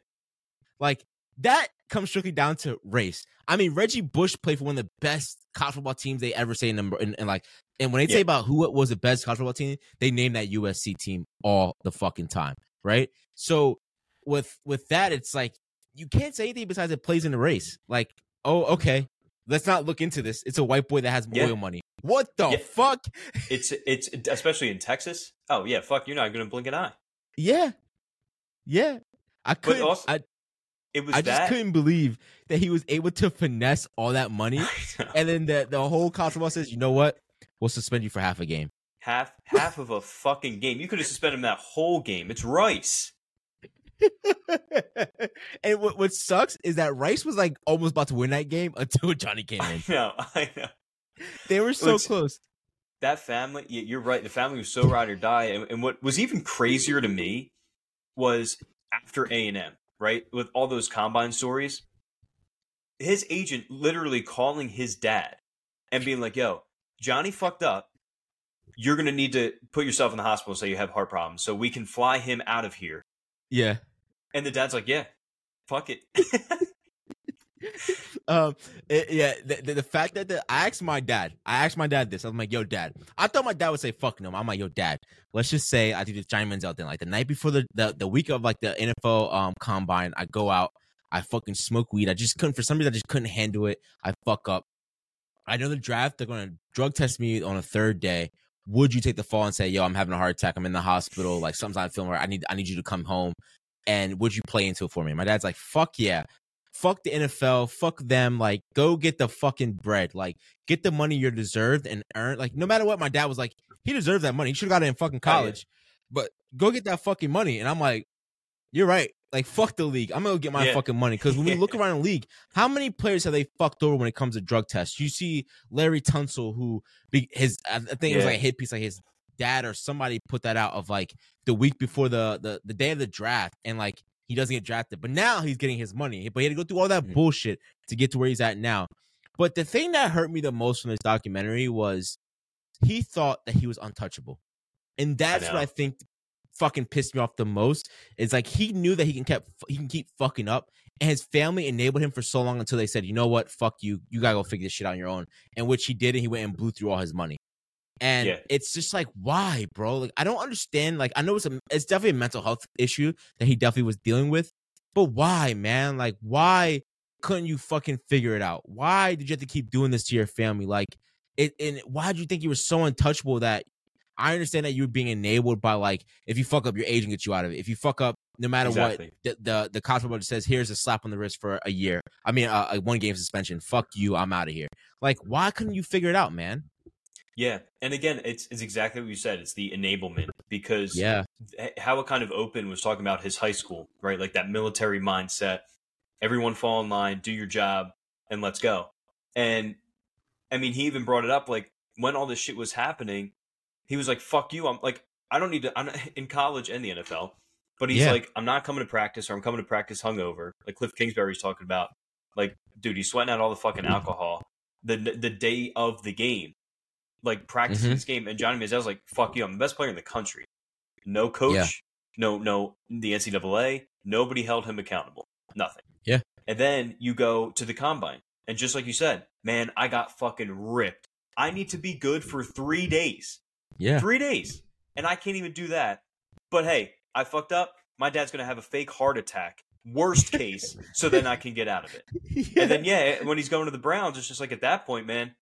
Like that comes strictly down to race. I mean, Reggie Bush played for one of the best college football teams they ever say in number and, and like and when they say about who was the best college football team, they name that USC team all the fucking time, right? So with with that, it's like you can't say anything besides it plays in the race. Like, oh, okay, let's not look into this. It's a white boy that has Yeah. oil money. What the Yeah. fuck? it's it's especially in Texas. Oh yeah, fuck, you're not going to blink an eye. Yeah, yeah. I couldn't. also- I, It was I just couldn't believe that he was able to finesse all that *laughs* money. And then the the whole college football says, you know what? We'll suspend you for half a game. Half half of a fucking game. You could have suspended him that whole game. It's Rice. *laughs* and what, what sucks is that Rice was like almost about to win that game until *laughs* Johnny came in. I know, *laughs* I know. They were so It's- close. that family you're right the family was so ride or die and, and what was even crazier to me was after a&m right with all those combine stories his agent literally calling his dad and being like yo johnny fucked up you're going to need to put yourself in the hospital, and say you have heart problems, so we can fly him out of here. Yeah. And the dad's like, yeah, fuck it. *laughs* um, it, yeah, the, the, the, fact that the, I asked my dad, I asked my dad this. I'm like, yo, dad. I thought my dad would say, fuck no. I'm like, yo, dad. Let's just say I do the Giant out there. Like the night before the, the the week of like the NFL um combine, I go out, I fucking smoke weed. I just couldn't for some reason I just couldn't handle it. I fuck up. I know the draft. They're gonna drug test me on a third day. Would you take the fall and say, yo, I'm having a heart attack. I'm in the hospital. Like something's not feeling right. I need I need you to come home. And would you play into it for me? My dad's like, fuck yeah fuck the NFL, fuck them. Like, go get the fucking bread. Like, get the money you're deserved and earn. Like, no matter what, my dad was like, he deserves that money. He should have got it in fucking college. Oh, yeah. But go get that fucking money. And I'm like, you're right. Like, fuck the league. I'm gonna get my yeah. fucking money. Because when we look *laughs* around the league, how many players have they fucked over when it comes to drug tests? You see Larry Tunsil, who his I think yeah. it was like a hit piece, like his dad or somebody put that out of like the week before the the, the day of the draft, and like he doesn't get drafted. But now he's getting his money. But he had to go through all that mm-hmm. bullshit to get to where he's at now. But the thing that hurt me the most from this documentary was he thought that he was untouchable. And that's I what I think fucking pissed me off the most. Is like he knew that he can kept he can keep fucking up. And his family enabled him for so long until they said, you know what, fuck you. You gotta go figure this shit out on your own. And which he did, and he went and blew through all his money. And yeah. it's just like, why, bro? Like, I don't understand. Like, I know it's a, it's definitely a mental health issue that he definitely was dealing with, but why, man? Like, why couldn't you fucking figure it out? Why did you have to keep doing this to your family? Like, it, and why did you think you were so untouchable that I understand that you're being enabled by like, if you fuck up, your agent gets you out of it. If you fuck up, no matter exactly. what, the, the the football says, here's a slap on the wrist for a year. I mean, uh, a one game suspension. Fuck you, I'm out of here. Like, why couldn't you figure it out, man? Yeah, and again, it's it's exactly what you said. It's the enablement because yeah, how it kind of open was talking about his high school, right? Like that military mindset. Everyone fall in line, do your job, and let's go. And I mean, he even brought it up like when all this shit was happening, he was like, "Fuck you." I'm like, I don't need to. I'm *laughs* in college and the NFL, but he's yeah. like, I'm not coming to practice, or I'm coming to practice hungover. Like Cliff Kingsbury's talking about, like, dude, he's sweating out all the fucking alcohol the the day of the game like practicing mm-hmm. this game. And Johnny Manziel's like, "Fuck you! I'm the best player in the country. No coach, yeah. no no the NCAA. Nobody held him accountable. Nothing. Yeah. And then you go to the combine, and just like you said, man, I got fucking ripped. I need to be good for three days. Yeah. Three days, and I can't even do that. But hey, I fucked up. My dad's gonna have a fake heart attack worst case, so then I can get out of it. Yeah. *laughs* And then yeah, when he's going to the Browns, it's just like at that point, man,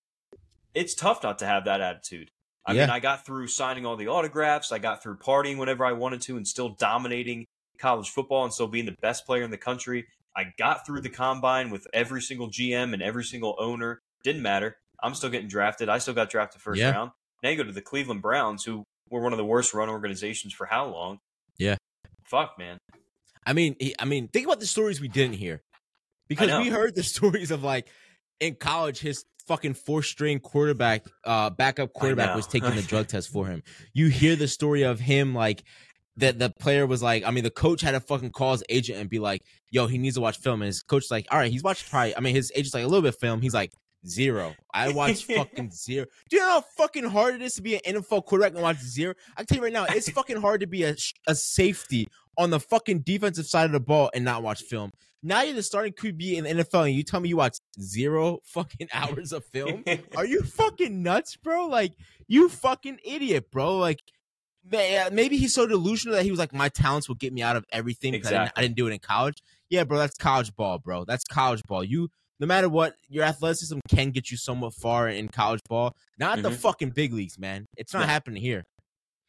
it's tough not to have that attitude. I yeah. mean, I got through signing all the autographs. I got through partying whenever I wanted to and still dominating college football and still being the best player in the country. I got through the combine with every single GM and every single owner. Didn't matter. I'm still getting drafted. I still got drafted first yeah. round. Now you go to the Cleveland Browns, who were one of the worst run organizations for how long? Yeah. Fuck, man. I mean, I mean, think about the stories we didn't hear because we heard the *laughs* stories of like in college, his fucking four string quarterback, uh, backup quarterback was taking the *laughs* drug test for him. You hear the story of him like that the player was like, I mean, the coach had to fucking call his agent and be like, yo, he needs to watch film. And his coach's like, all right, he's watched probably, I mean, his agent's like a little bit film. He's like, zero. I watched *laughs* fucking zero. Do you know how fucking hard it is to be an NFL quarterback and watch zero? I can tell you right now, it's fucking hard to be a, a safety on the fucking defensive side of the ball and not watch film. Now you're the starting QB in the NFL, and you tell me you watch zero fucking *laughs* hours of film? Are you fucking nuts, bro? Like you fucking idiot, bro. Like maybe he's so delusional that he was like, my talents will get me out of everything. Exactly. I didn't, I didn't do it in college. Yeah, bro, that's college ball, bro. That's college ball. You no matter what, your athleticism can get you somewhat far in college ball. Not mm-hmm. the fucking big leagues, man. It's not yeah. happening here.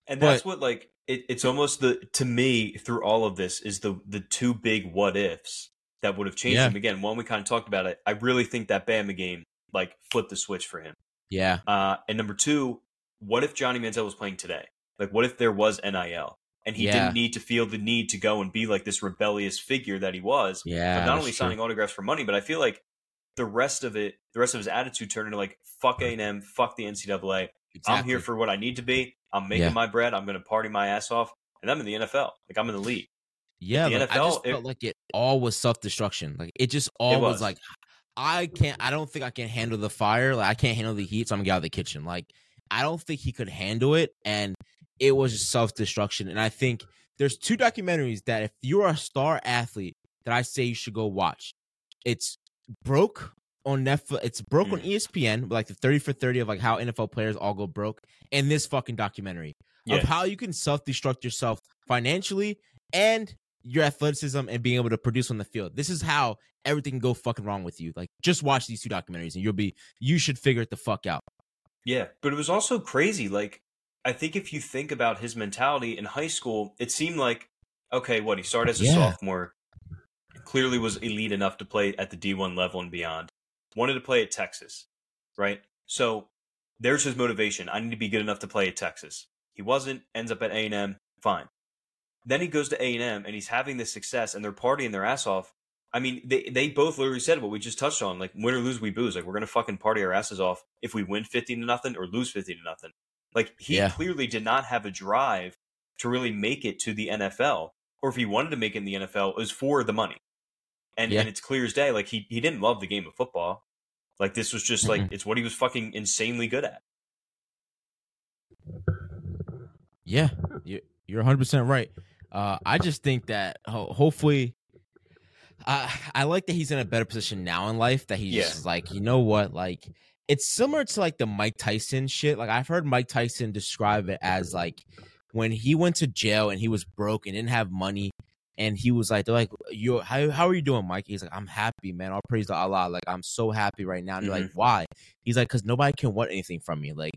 And that's what like it, it's almost the to me through all of this is the the two big what ifs that would have changed yeah. him. Again, one we kind of talked about it. I really think that Bama game like flipped the switch for him. Yeah. Uh, and number two, what if Johnny Manziel was playing today? Like, what if there was NIL and he yeah. didn't need to feel the need to go and be like this rebellious figure that he was? Yeah. not only signing autographs for money, but I feel like the rest of it, the rest of his attitude turned into like fuck A and M, fuck the NCAA. Exactly. I'm here for what I need to be. I'm making yeah. my bread. I'm going to party my ass off, and I'm in the NFL. Like I'm in the league. Yeah, the NFL, I just it, felt like it all was self destruction. Like it just all it was. was. like I can't. I don't think I can handle the fire. Like I can't handle the heat, so I'm gonna get out of the kitchen. Like I don't think he could handle it, and it was just self destruction. And I think there's two documentaries that if you're a star athlete that I say you should go watch. It's broke on Netflix. It's broke on mm. E ESPN, like the 30 for 30 of like how NFL players all go broke, and this fucking documentary Yeah. of how you can self destruct yourself financially and your athleticism and being able to produce on the field. This is how everything can go fucking wrong with you. Like just watch these two documentaries and you'll be you should figure it the fuck out. Yeah, but it was also crazy. Like, I think if you think about his mentality in high school, it seemed like, okay, what he started as a Yeah. sophomore, clearly was elite enough to play at the D1 level and beyond, wanted to play at Texas, right? So there's his motivation. I need to be good enough to play at Texas. He wasn't, ends up at A&M, fine. Then he goes to A&M and he's having this success and they're partying their ass off. I mean, they, they both literally said what we just touched on. Like, win or lose, we booze. Like, we're going to fucking party our asses off if we win 15 to nothing or lose 15 to nothing. Like, he Yeah. clearly did not have a drive to really make it to the NFL. Or if he wanted to make it in the NFL, it was for the money. And, Yeah. and it's clear as day. Like, he, he didn't love the game of football. Like, this was just like, Mm-mm. it's what he was fucking insanely good at. Yeah, you- you're 100 percent right. Uh, I just think that ho- hopefully, I I like that he's in a better position now in life. That he's Yeah. just like, you know what, like it's similar to like the Mike Tyson shit. Like I've heard Mike Tyson describe it as like when he went to jail and he was broke and didn't have money. And he was like, they're like, you how how are you doing, Mike? He's like, I'm happy, man. All praise to Allah. Like, I'm so happy right now. And you're like, mm-hmm. why? He's like, because nobody can want anything from me. Like,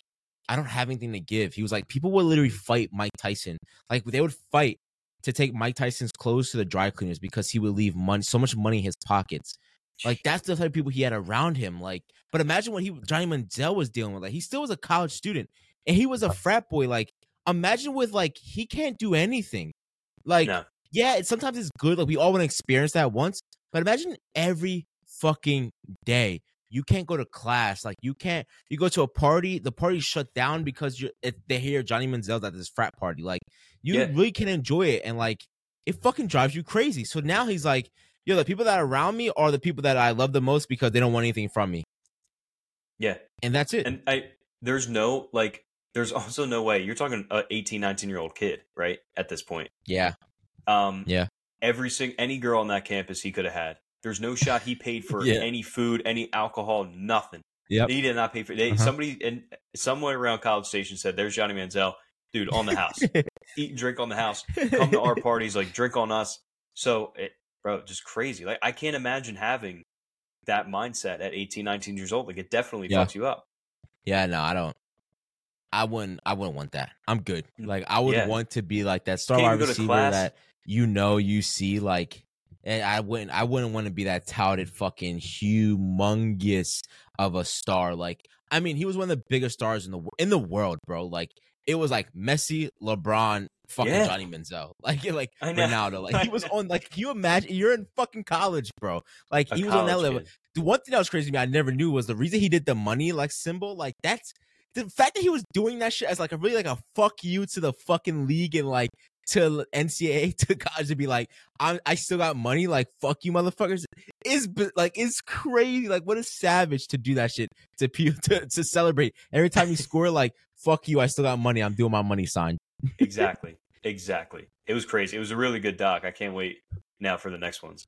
I don't have anything to give. He was like, people would literally fight Mike Tyson. Like they would fight to take Mike Tyson's clothes to the dry cleaners because he would leave money, so much money in his pockets. Like that's the type of people he had around him. Like, but imagine what he Johnny Manziel was dealing with. Like he still was a college student and he was a frat boy. Like, imagine with like he can't do anything. Like, No. Yeah, it sometimes it's good. Like we all want to experience that once, but imagine every fucking day you can't go to class. Like you can't. You go to a party, the party's shut down because you it, they hear Johnny Manziel's at this frat party. Like you Yeah. really can enjoy it, and like it fucking drives you crazy. So now he's like, yo, the people that are around me are the people that I love the most because they don't want anything from me, Yeah. and that's it. And I, there's no, like, there's *laughs* also no way. You're talking a 18, 19 year old kid, right? At this point. yeah, Um, Yeah. Every sing, any girl on that campus he could have had. There's no shot he paid for *laughs* Yeah. any food, any alcohol, nothing. Yeah. He did not pay for. They, Uh-huh. Somebody in somewhere around College Station said, "There's Johnny Manziel, dude, on the house, *laughs* eat and drink on the house. Come to our parties, like drink on us." So, it, bro, just crazy. Like I can't imagine having that mindset at 18, 19 years old. Like it definitely Yeah. fucks you up. Yeah, no, I don't. I wouldn't. I wouldn't want that. I'm good. Like I would Yeah. want to be like that star wide even go to receiver class. that you know you see. Like, and I wouldn't. I wouldn't want to be that touted fucking humongous of a star. Like, I mean, he was one of the biggest stars in the in the world, bro. Like, it was like Messi, LeBron, fucking Yeah. Johnny Manziel, *laughs* like like. Ronaldo. Like he was *laughs* on. Like, can you imagine? You're in fucking college, bro. Like A he was on that level kid. the one thing that was crazy to me, I never knew was the reason he did the money like symbol. Like that's the fact that he was doing that shit as like a really like a fuck you to the fucking league and like to NCAA *laughs* to college to be like I I still got money. Like fuck you, motherfuckers. Is like it's crazy. Like what a savage to do that shit to *laughs* people to, to celebrate every time you *laughs* score. Like fuck you, I still got money. I'm doing my money sign. exactly. Exactly. It was crazy. It was a really good doc. I can't wait now for the next ones.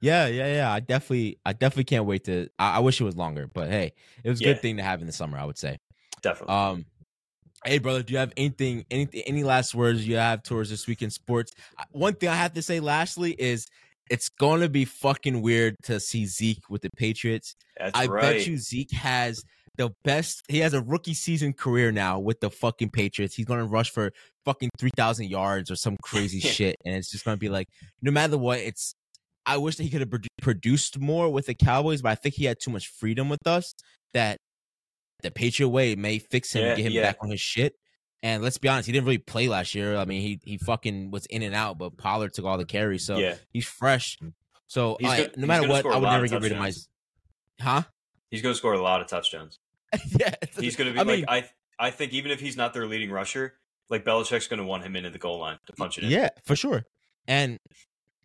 Yeah, yeah, yeah. I definitely, I definitely can't wait to. I, I wish it was longer, but hey, it was a Yeah. good thing to have in the summer. I would say. Definitely. Um, hey brother, do you have anything, anything, any last words you have towards this week in sports? One thing I have to say, lastly, is it's going to be fucking weird to see Zeke with the Patriots. That's I right. bet you Zeke has the best. He has a rookie season career now with the fucking Patriots. He's going to rush for fucking three thousand yards or some crazy *laughs* shit, and it's just going to be like, no matter what, it's. I wish that he could have produced more with the Cowboys, but I think he had too much freedom with us that the Patriot way may fix him, Yeah, get him yeah. back on his shit. And let's be honest, he didn't really play last year. I mean, he he fucking was in and out, but Pollard took all the carries, so yeah. he's fresh. So He's no matter what, I would never get rid of my. Huh? He's going to score a lot of touchdowns. *laughs* yeah, He's going to be I like mean- I. I think even if he's not their leading rusher, like Belichick's going to want him into the goal line to punch it in. Yeah, for sure. And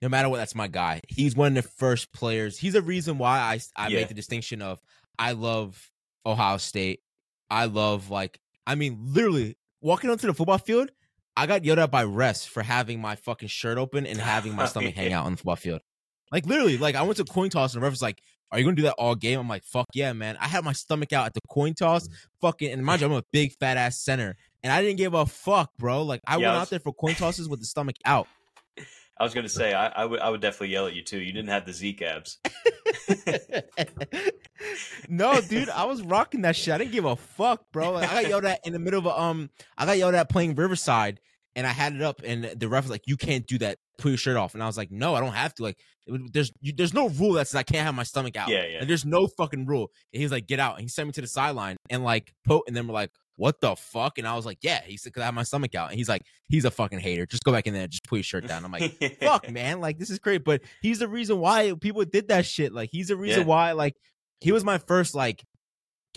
no matter what, that's my guy. He's one of the first players. He's a reason why I I Yeah. make the distinction of I love Ohio State. I love like I mean, literally walking onto the football field, I got yelled at by refs for having my fucking shirt open and having my stomach hang out on the football field. Like literally, like I went to coin toss and the ref was like, "Are you gonna do that all game?" I'm like, "Fuck yeah, man!" I had my stomach out at the coin toss, mm. fucking. And mind you, I'm a big fat ass center, and I didn't give a fuck, bro. Like I Yeah, went out there for coin tosses with the stomach out. I was gonna say I, I would I would definitely yell at you too. You didn't have the Zeke abs. *laughs* no, dude, I was rocking that shit. I didn't give a fuck, bro. Like, I got yelled at in the middle of a, um, I got yelled at playing Riverside, and I had it up, and the ref was like, "You can't do that. Put your shirt off." And I was like, "No, I don't have to." Like, it there's you, there's no rule that says I can't have my stomach out. Yeah, yeah. Like, there's no fucking rule. And he was like, "Get out!" And he sent me to the sideline, and like, po, and then we're like. What the fuck? And I was like, yeah. He said, because I have my stomach out. And he's like, he's a fucking hater. Just go back in there. Just put your shirt down. I'm like, fuck, *laughs* man. Like, this is great. But he's the reason why people did that shit. Like, he's the reason Yeah. why, like, he was my first, like,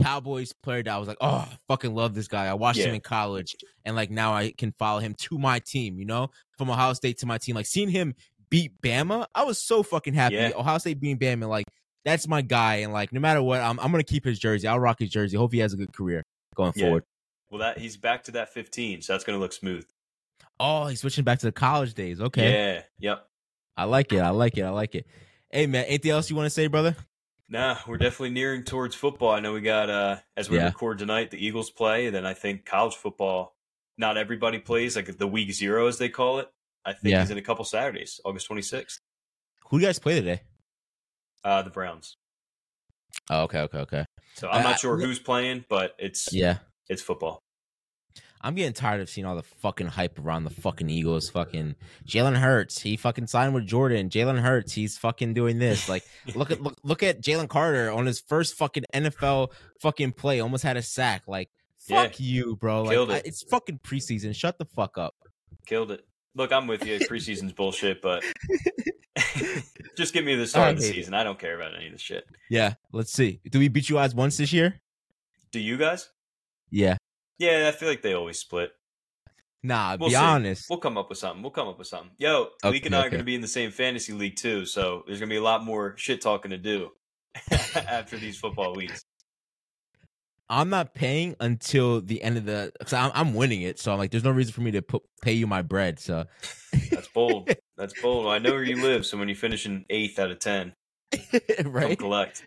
Cowboys player that I was like, oh, I fucking love this guy. I watched him in college. And, like, now I can follow him to my team, you know, from Ohio State to my team. Like, seeing him beat Bama, I was so fucking happy. Yeah. Ohio State beating Bama, like, that's my guy. And, like, no matter what, I'm, I'm going to keep his jersey. I'll rock his jersey. Hope he has a good career going Yeah. forward. Well, that he's back to that 15, so that's gonna look smooth. Oh, he's switching back to the college days. Okay. Yeah. Yep. I like it. I like it. I like it. Hey, man, anything else you want to say, brother? Nah, we're definitely nearing towards football. I know we got uh as we Yeah. record tonight, the Eagles play, and then I think college football. Not everybody plays like the week zero as they call it. I think Yeah. is in a couple Saturdays, August 26th. Who do you guys play today? Uh, the Browns. Oh, okay, okay, okay. So I'm Uh, not sure who's playing, but it's Yeah. it's football. I'm getting tired of seeing all the fucking hype around the fucking Eagles. Fucking Jalen Hurts, he fucking signed with Jordan. Jalen Hurts, he's fucking doing this. Like, look at look look at Jalen Carter on his first fucking NFL fucking play, almost had a sack. Like, fuck you, bro. Like, Killed it. I- it's fucking preseason. Shut the fuck up. Killed it. Look, I'm with you. Preseason's *laughs* bullshit, but *laughs* just give me the start of the hate it. season. I don't care about any of this shit. Yeah, let's see. Do we beat you guys once this year? Do you guys? Yeah. Yeah, I feel like they always split. Nah, We'll be see. honest. We'll come up with something. We'll come up with something. Yo, Okay, Leak and I are going to be in the same fantasy league too, so there's going to be a lot more shit talking to do *laughs* after these football weeks. I'm not paying until the end of the. Cause I'm, I'm winning it, so I'm like, there's no reason for me to put, pay you my bread. So, That's bold. *laughs* That's bold. I know where you live, so when you finish in eighth out of ten, *laughs* right? collect.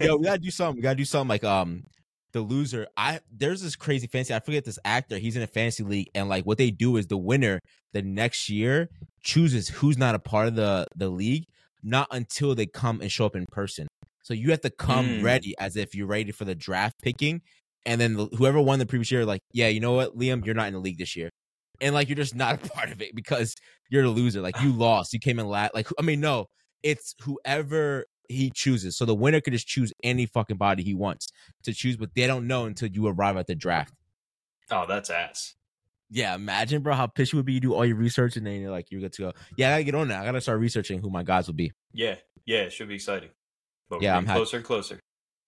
Yo, we gotta do something. We gotta do something like um, the loser. I there's this crazy fantasy. I forget this actor. He's in a fantasy league, and like what they do is the winner the next year chooses who's not a part of the the league, not until they come and show up in person. So you have to come Mm. ready as if you're ready for the draft picking, and then the, whoever won the previous year, like, yeah, you know what, Liam, you're not in the league this year, and like you're just not a *laughs* part of it because you're the loser. Like you *sighs* lost, you came in last. Like I mean, no, it's whoever he chooses. So the winner could just choose any fucking body he wants to choose, but they don't know until you arrive at the draft. oh, that's ass. Yeah, imagine, bro, how pissed you would be. You do all your research and then you're like, you're good to go. Yeah, I gotta get on that. I gotta start researching who my guys will be. Yeah, yeah, it should be exciting. But we're Yeah, I'm happy. closer and closer.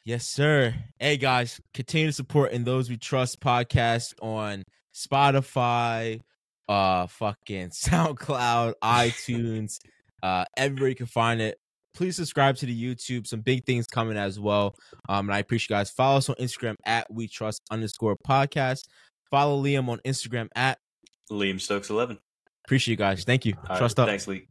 Yes, sir. Hey guys, continue to support in those we trust podcast on Spotify, uh fucking *laughs* SoundCloud, *laughs* iTunes, uh everywhere you can find it. Please subscribe to the YouTube. Some big things coming as well. Um, and I appreciate you guys. Follow us on Instagram at we trust underscore podcast. Follow Liam on Instagram at Liam Stokes eleven. appreciate you guys. Thank you. All right, Trust up. Thanks, Lee.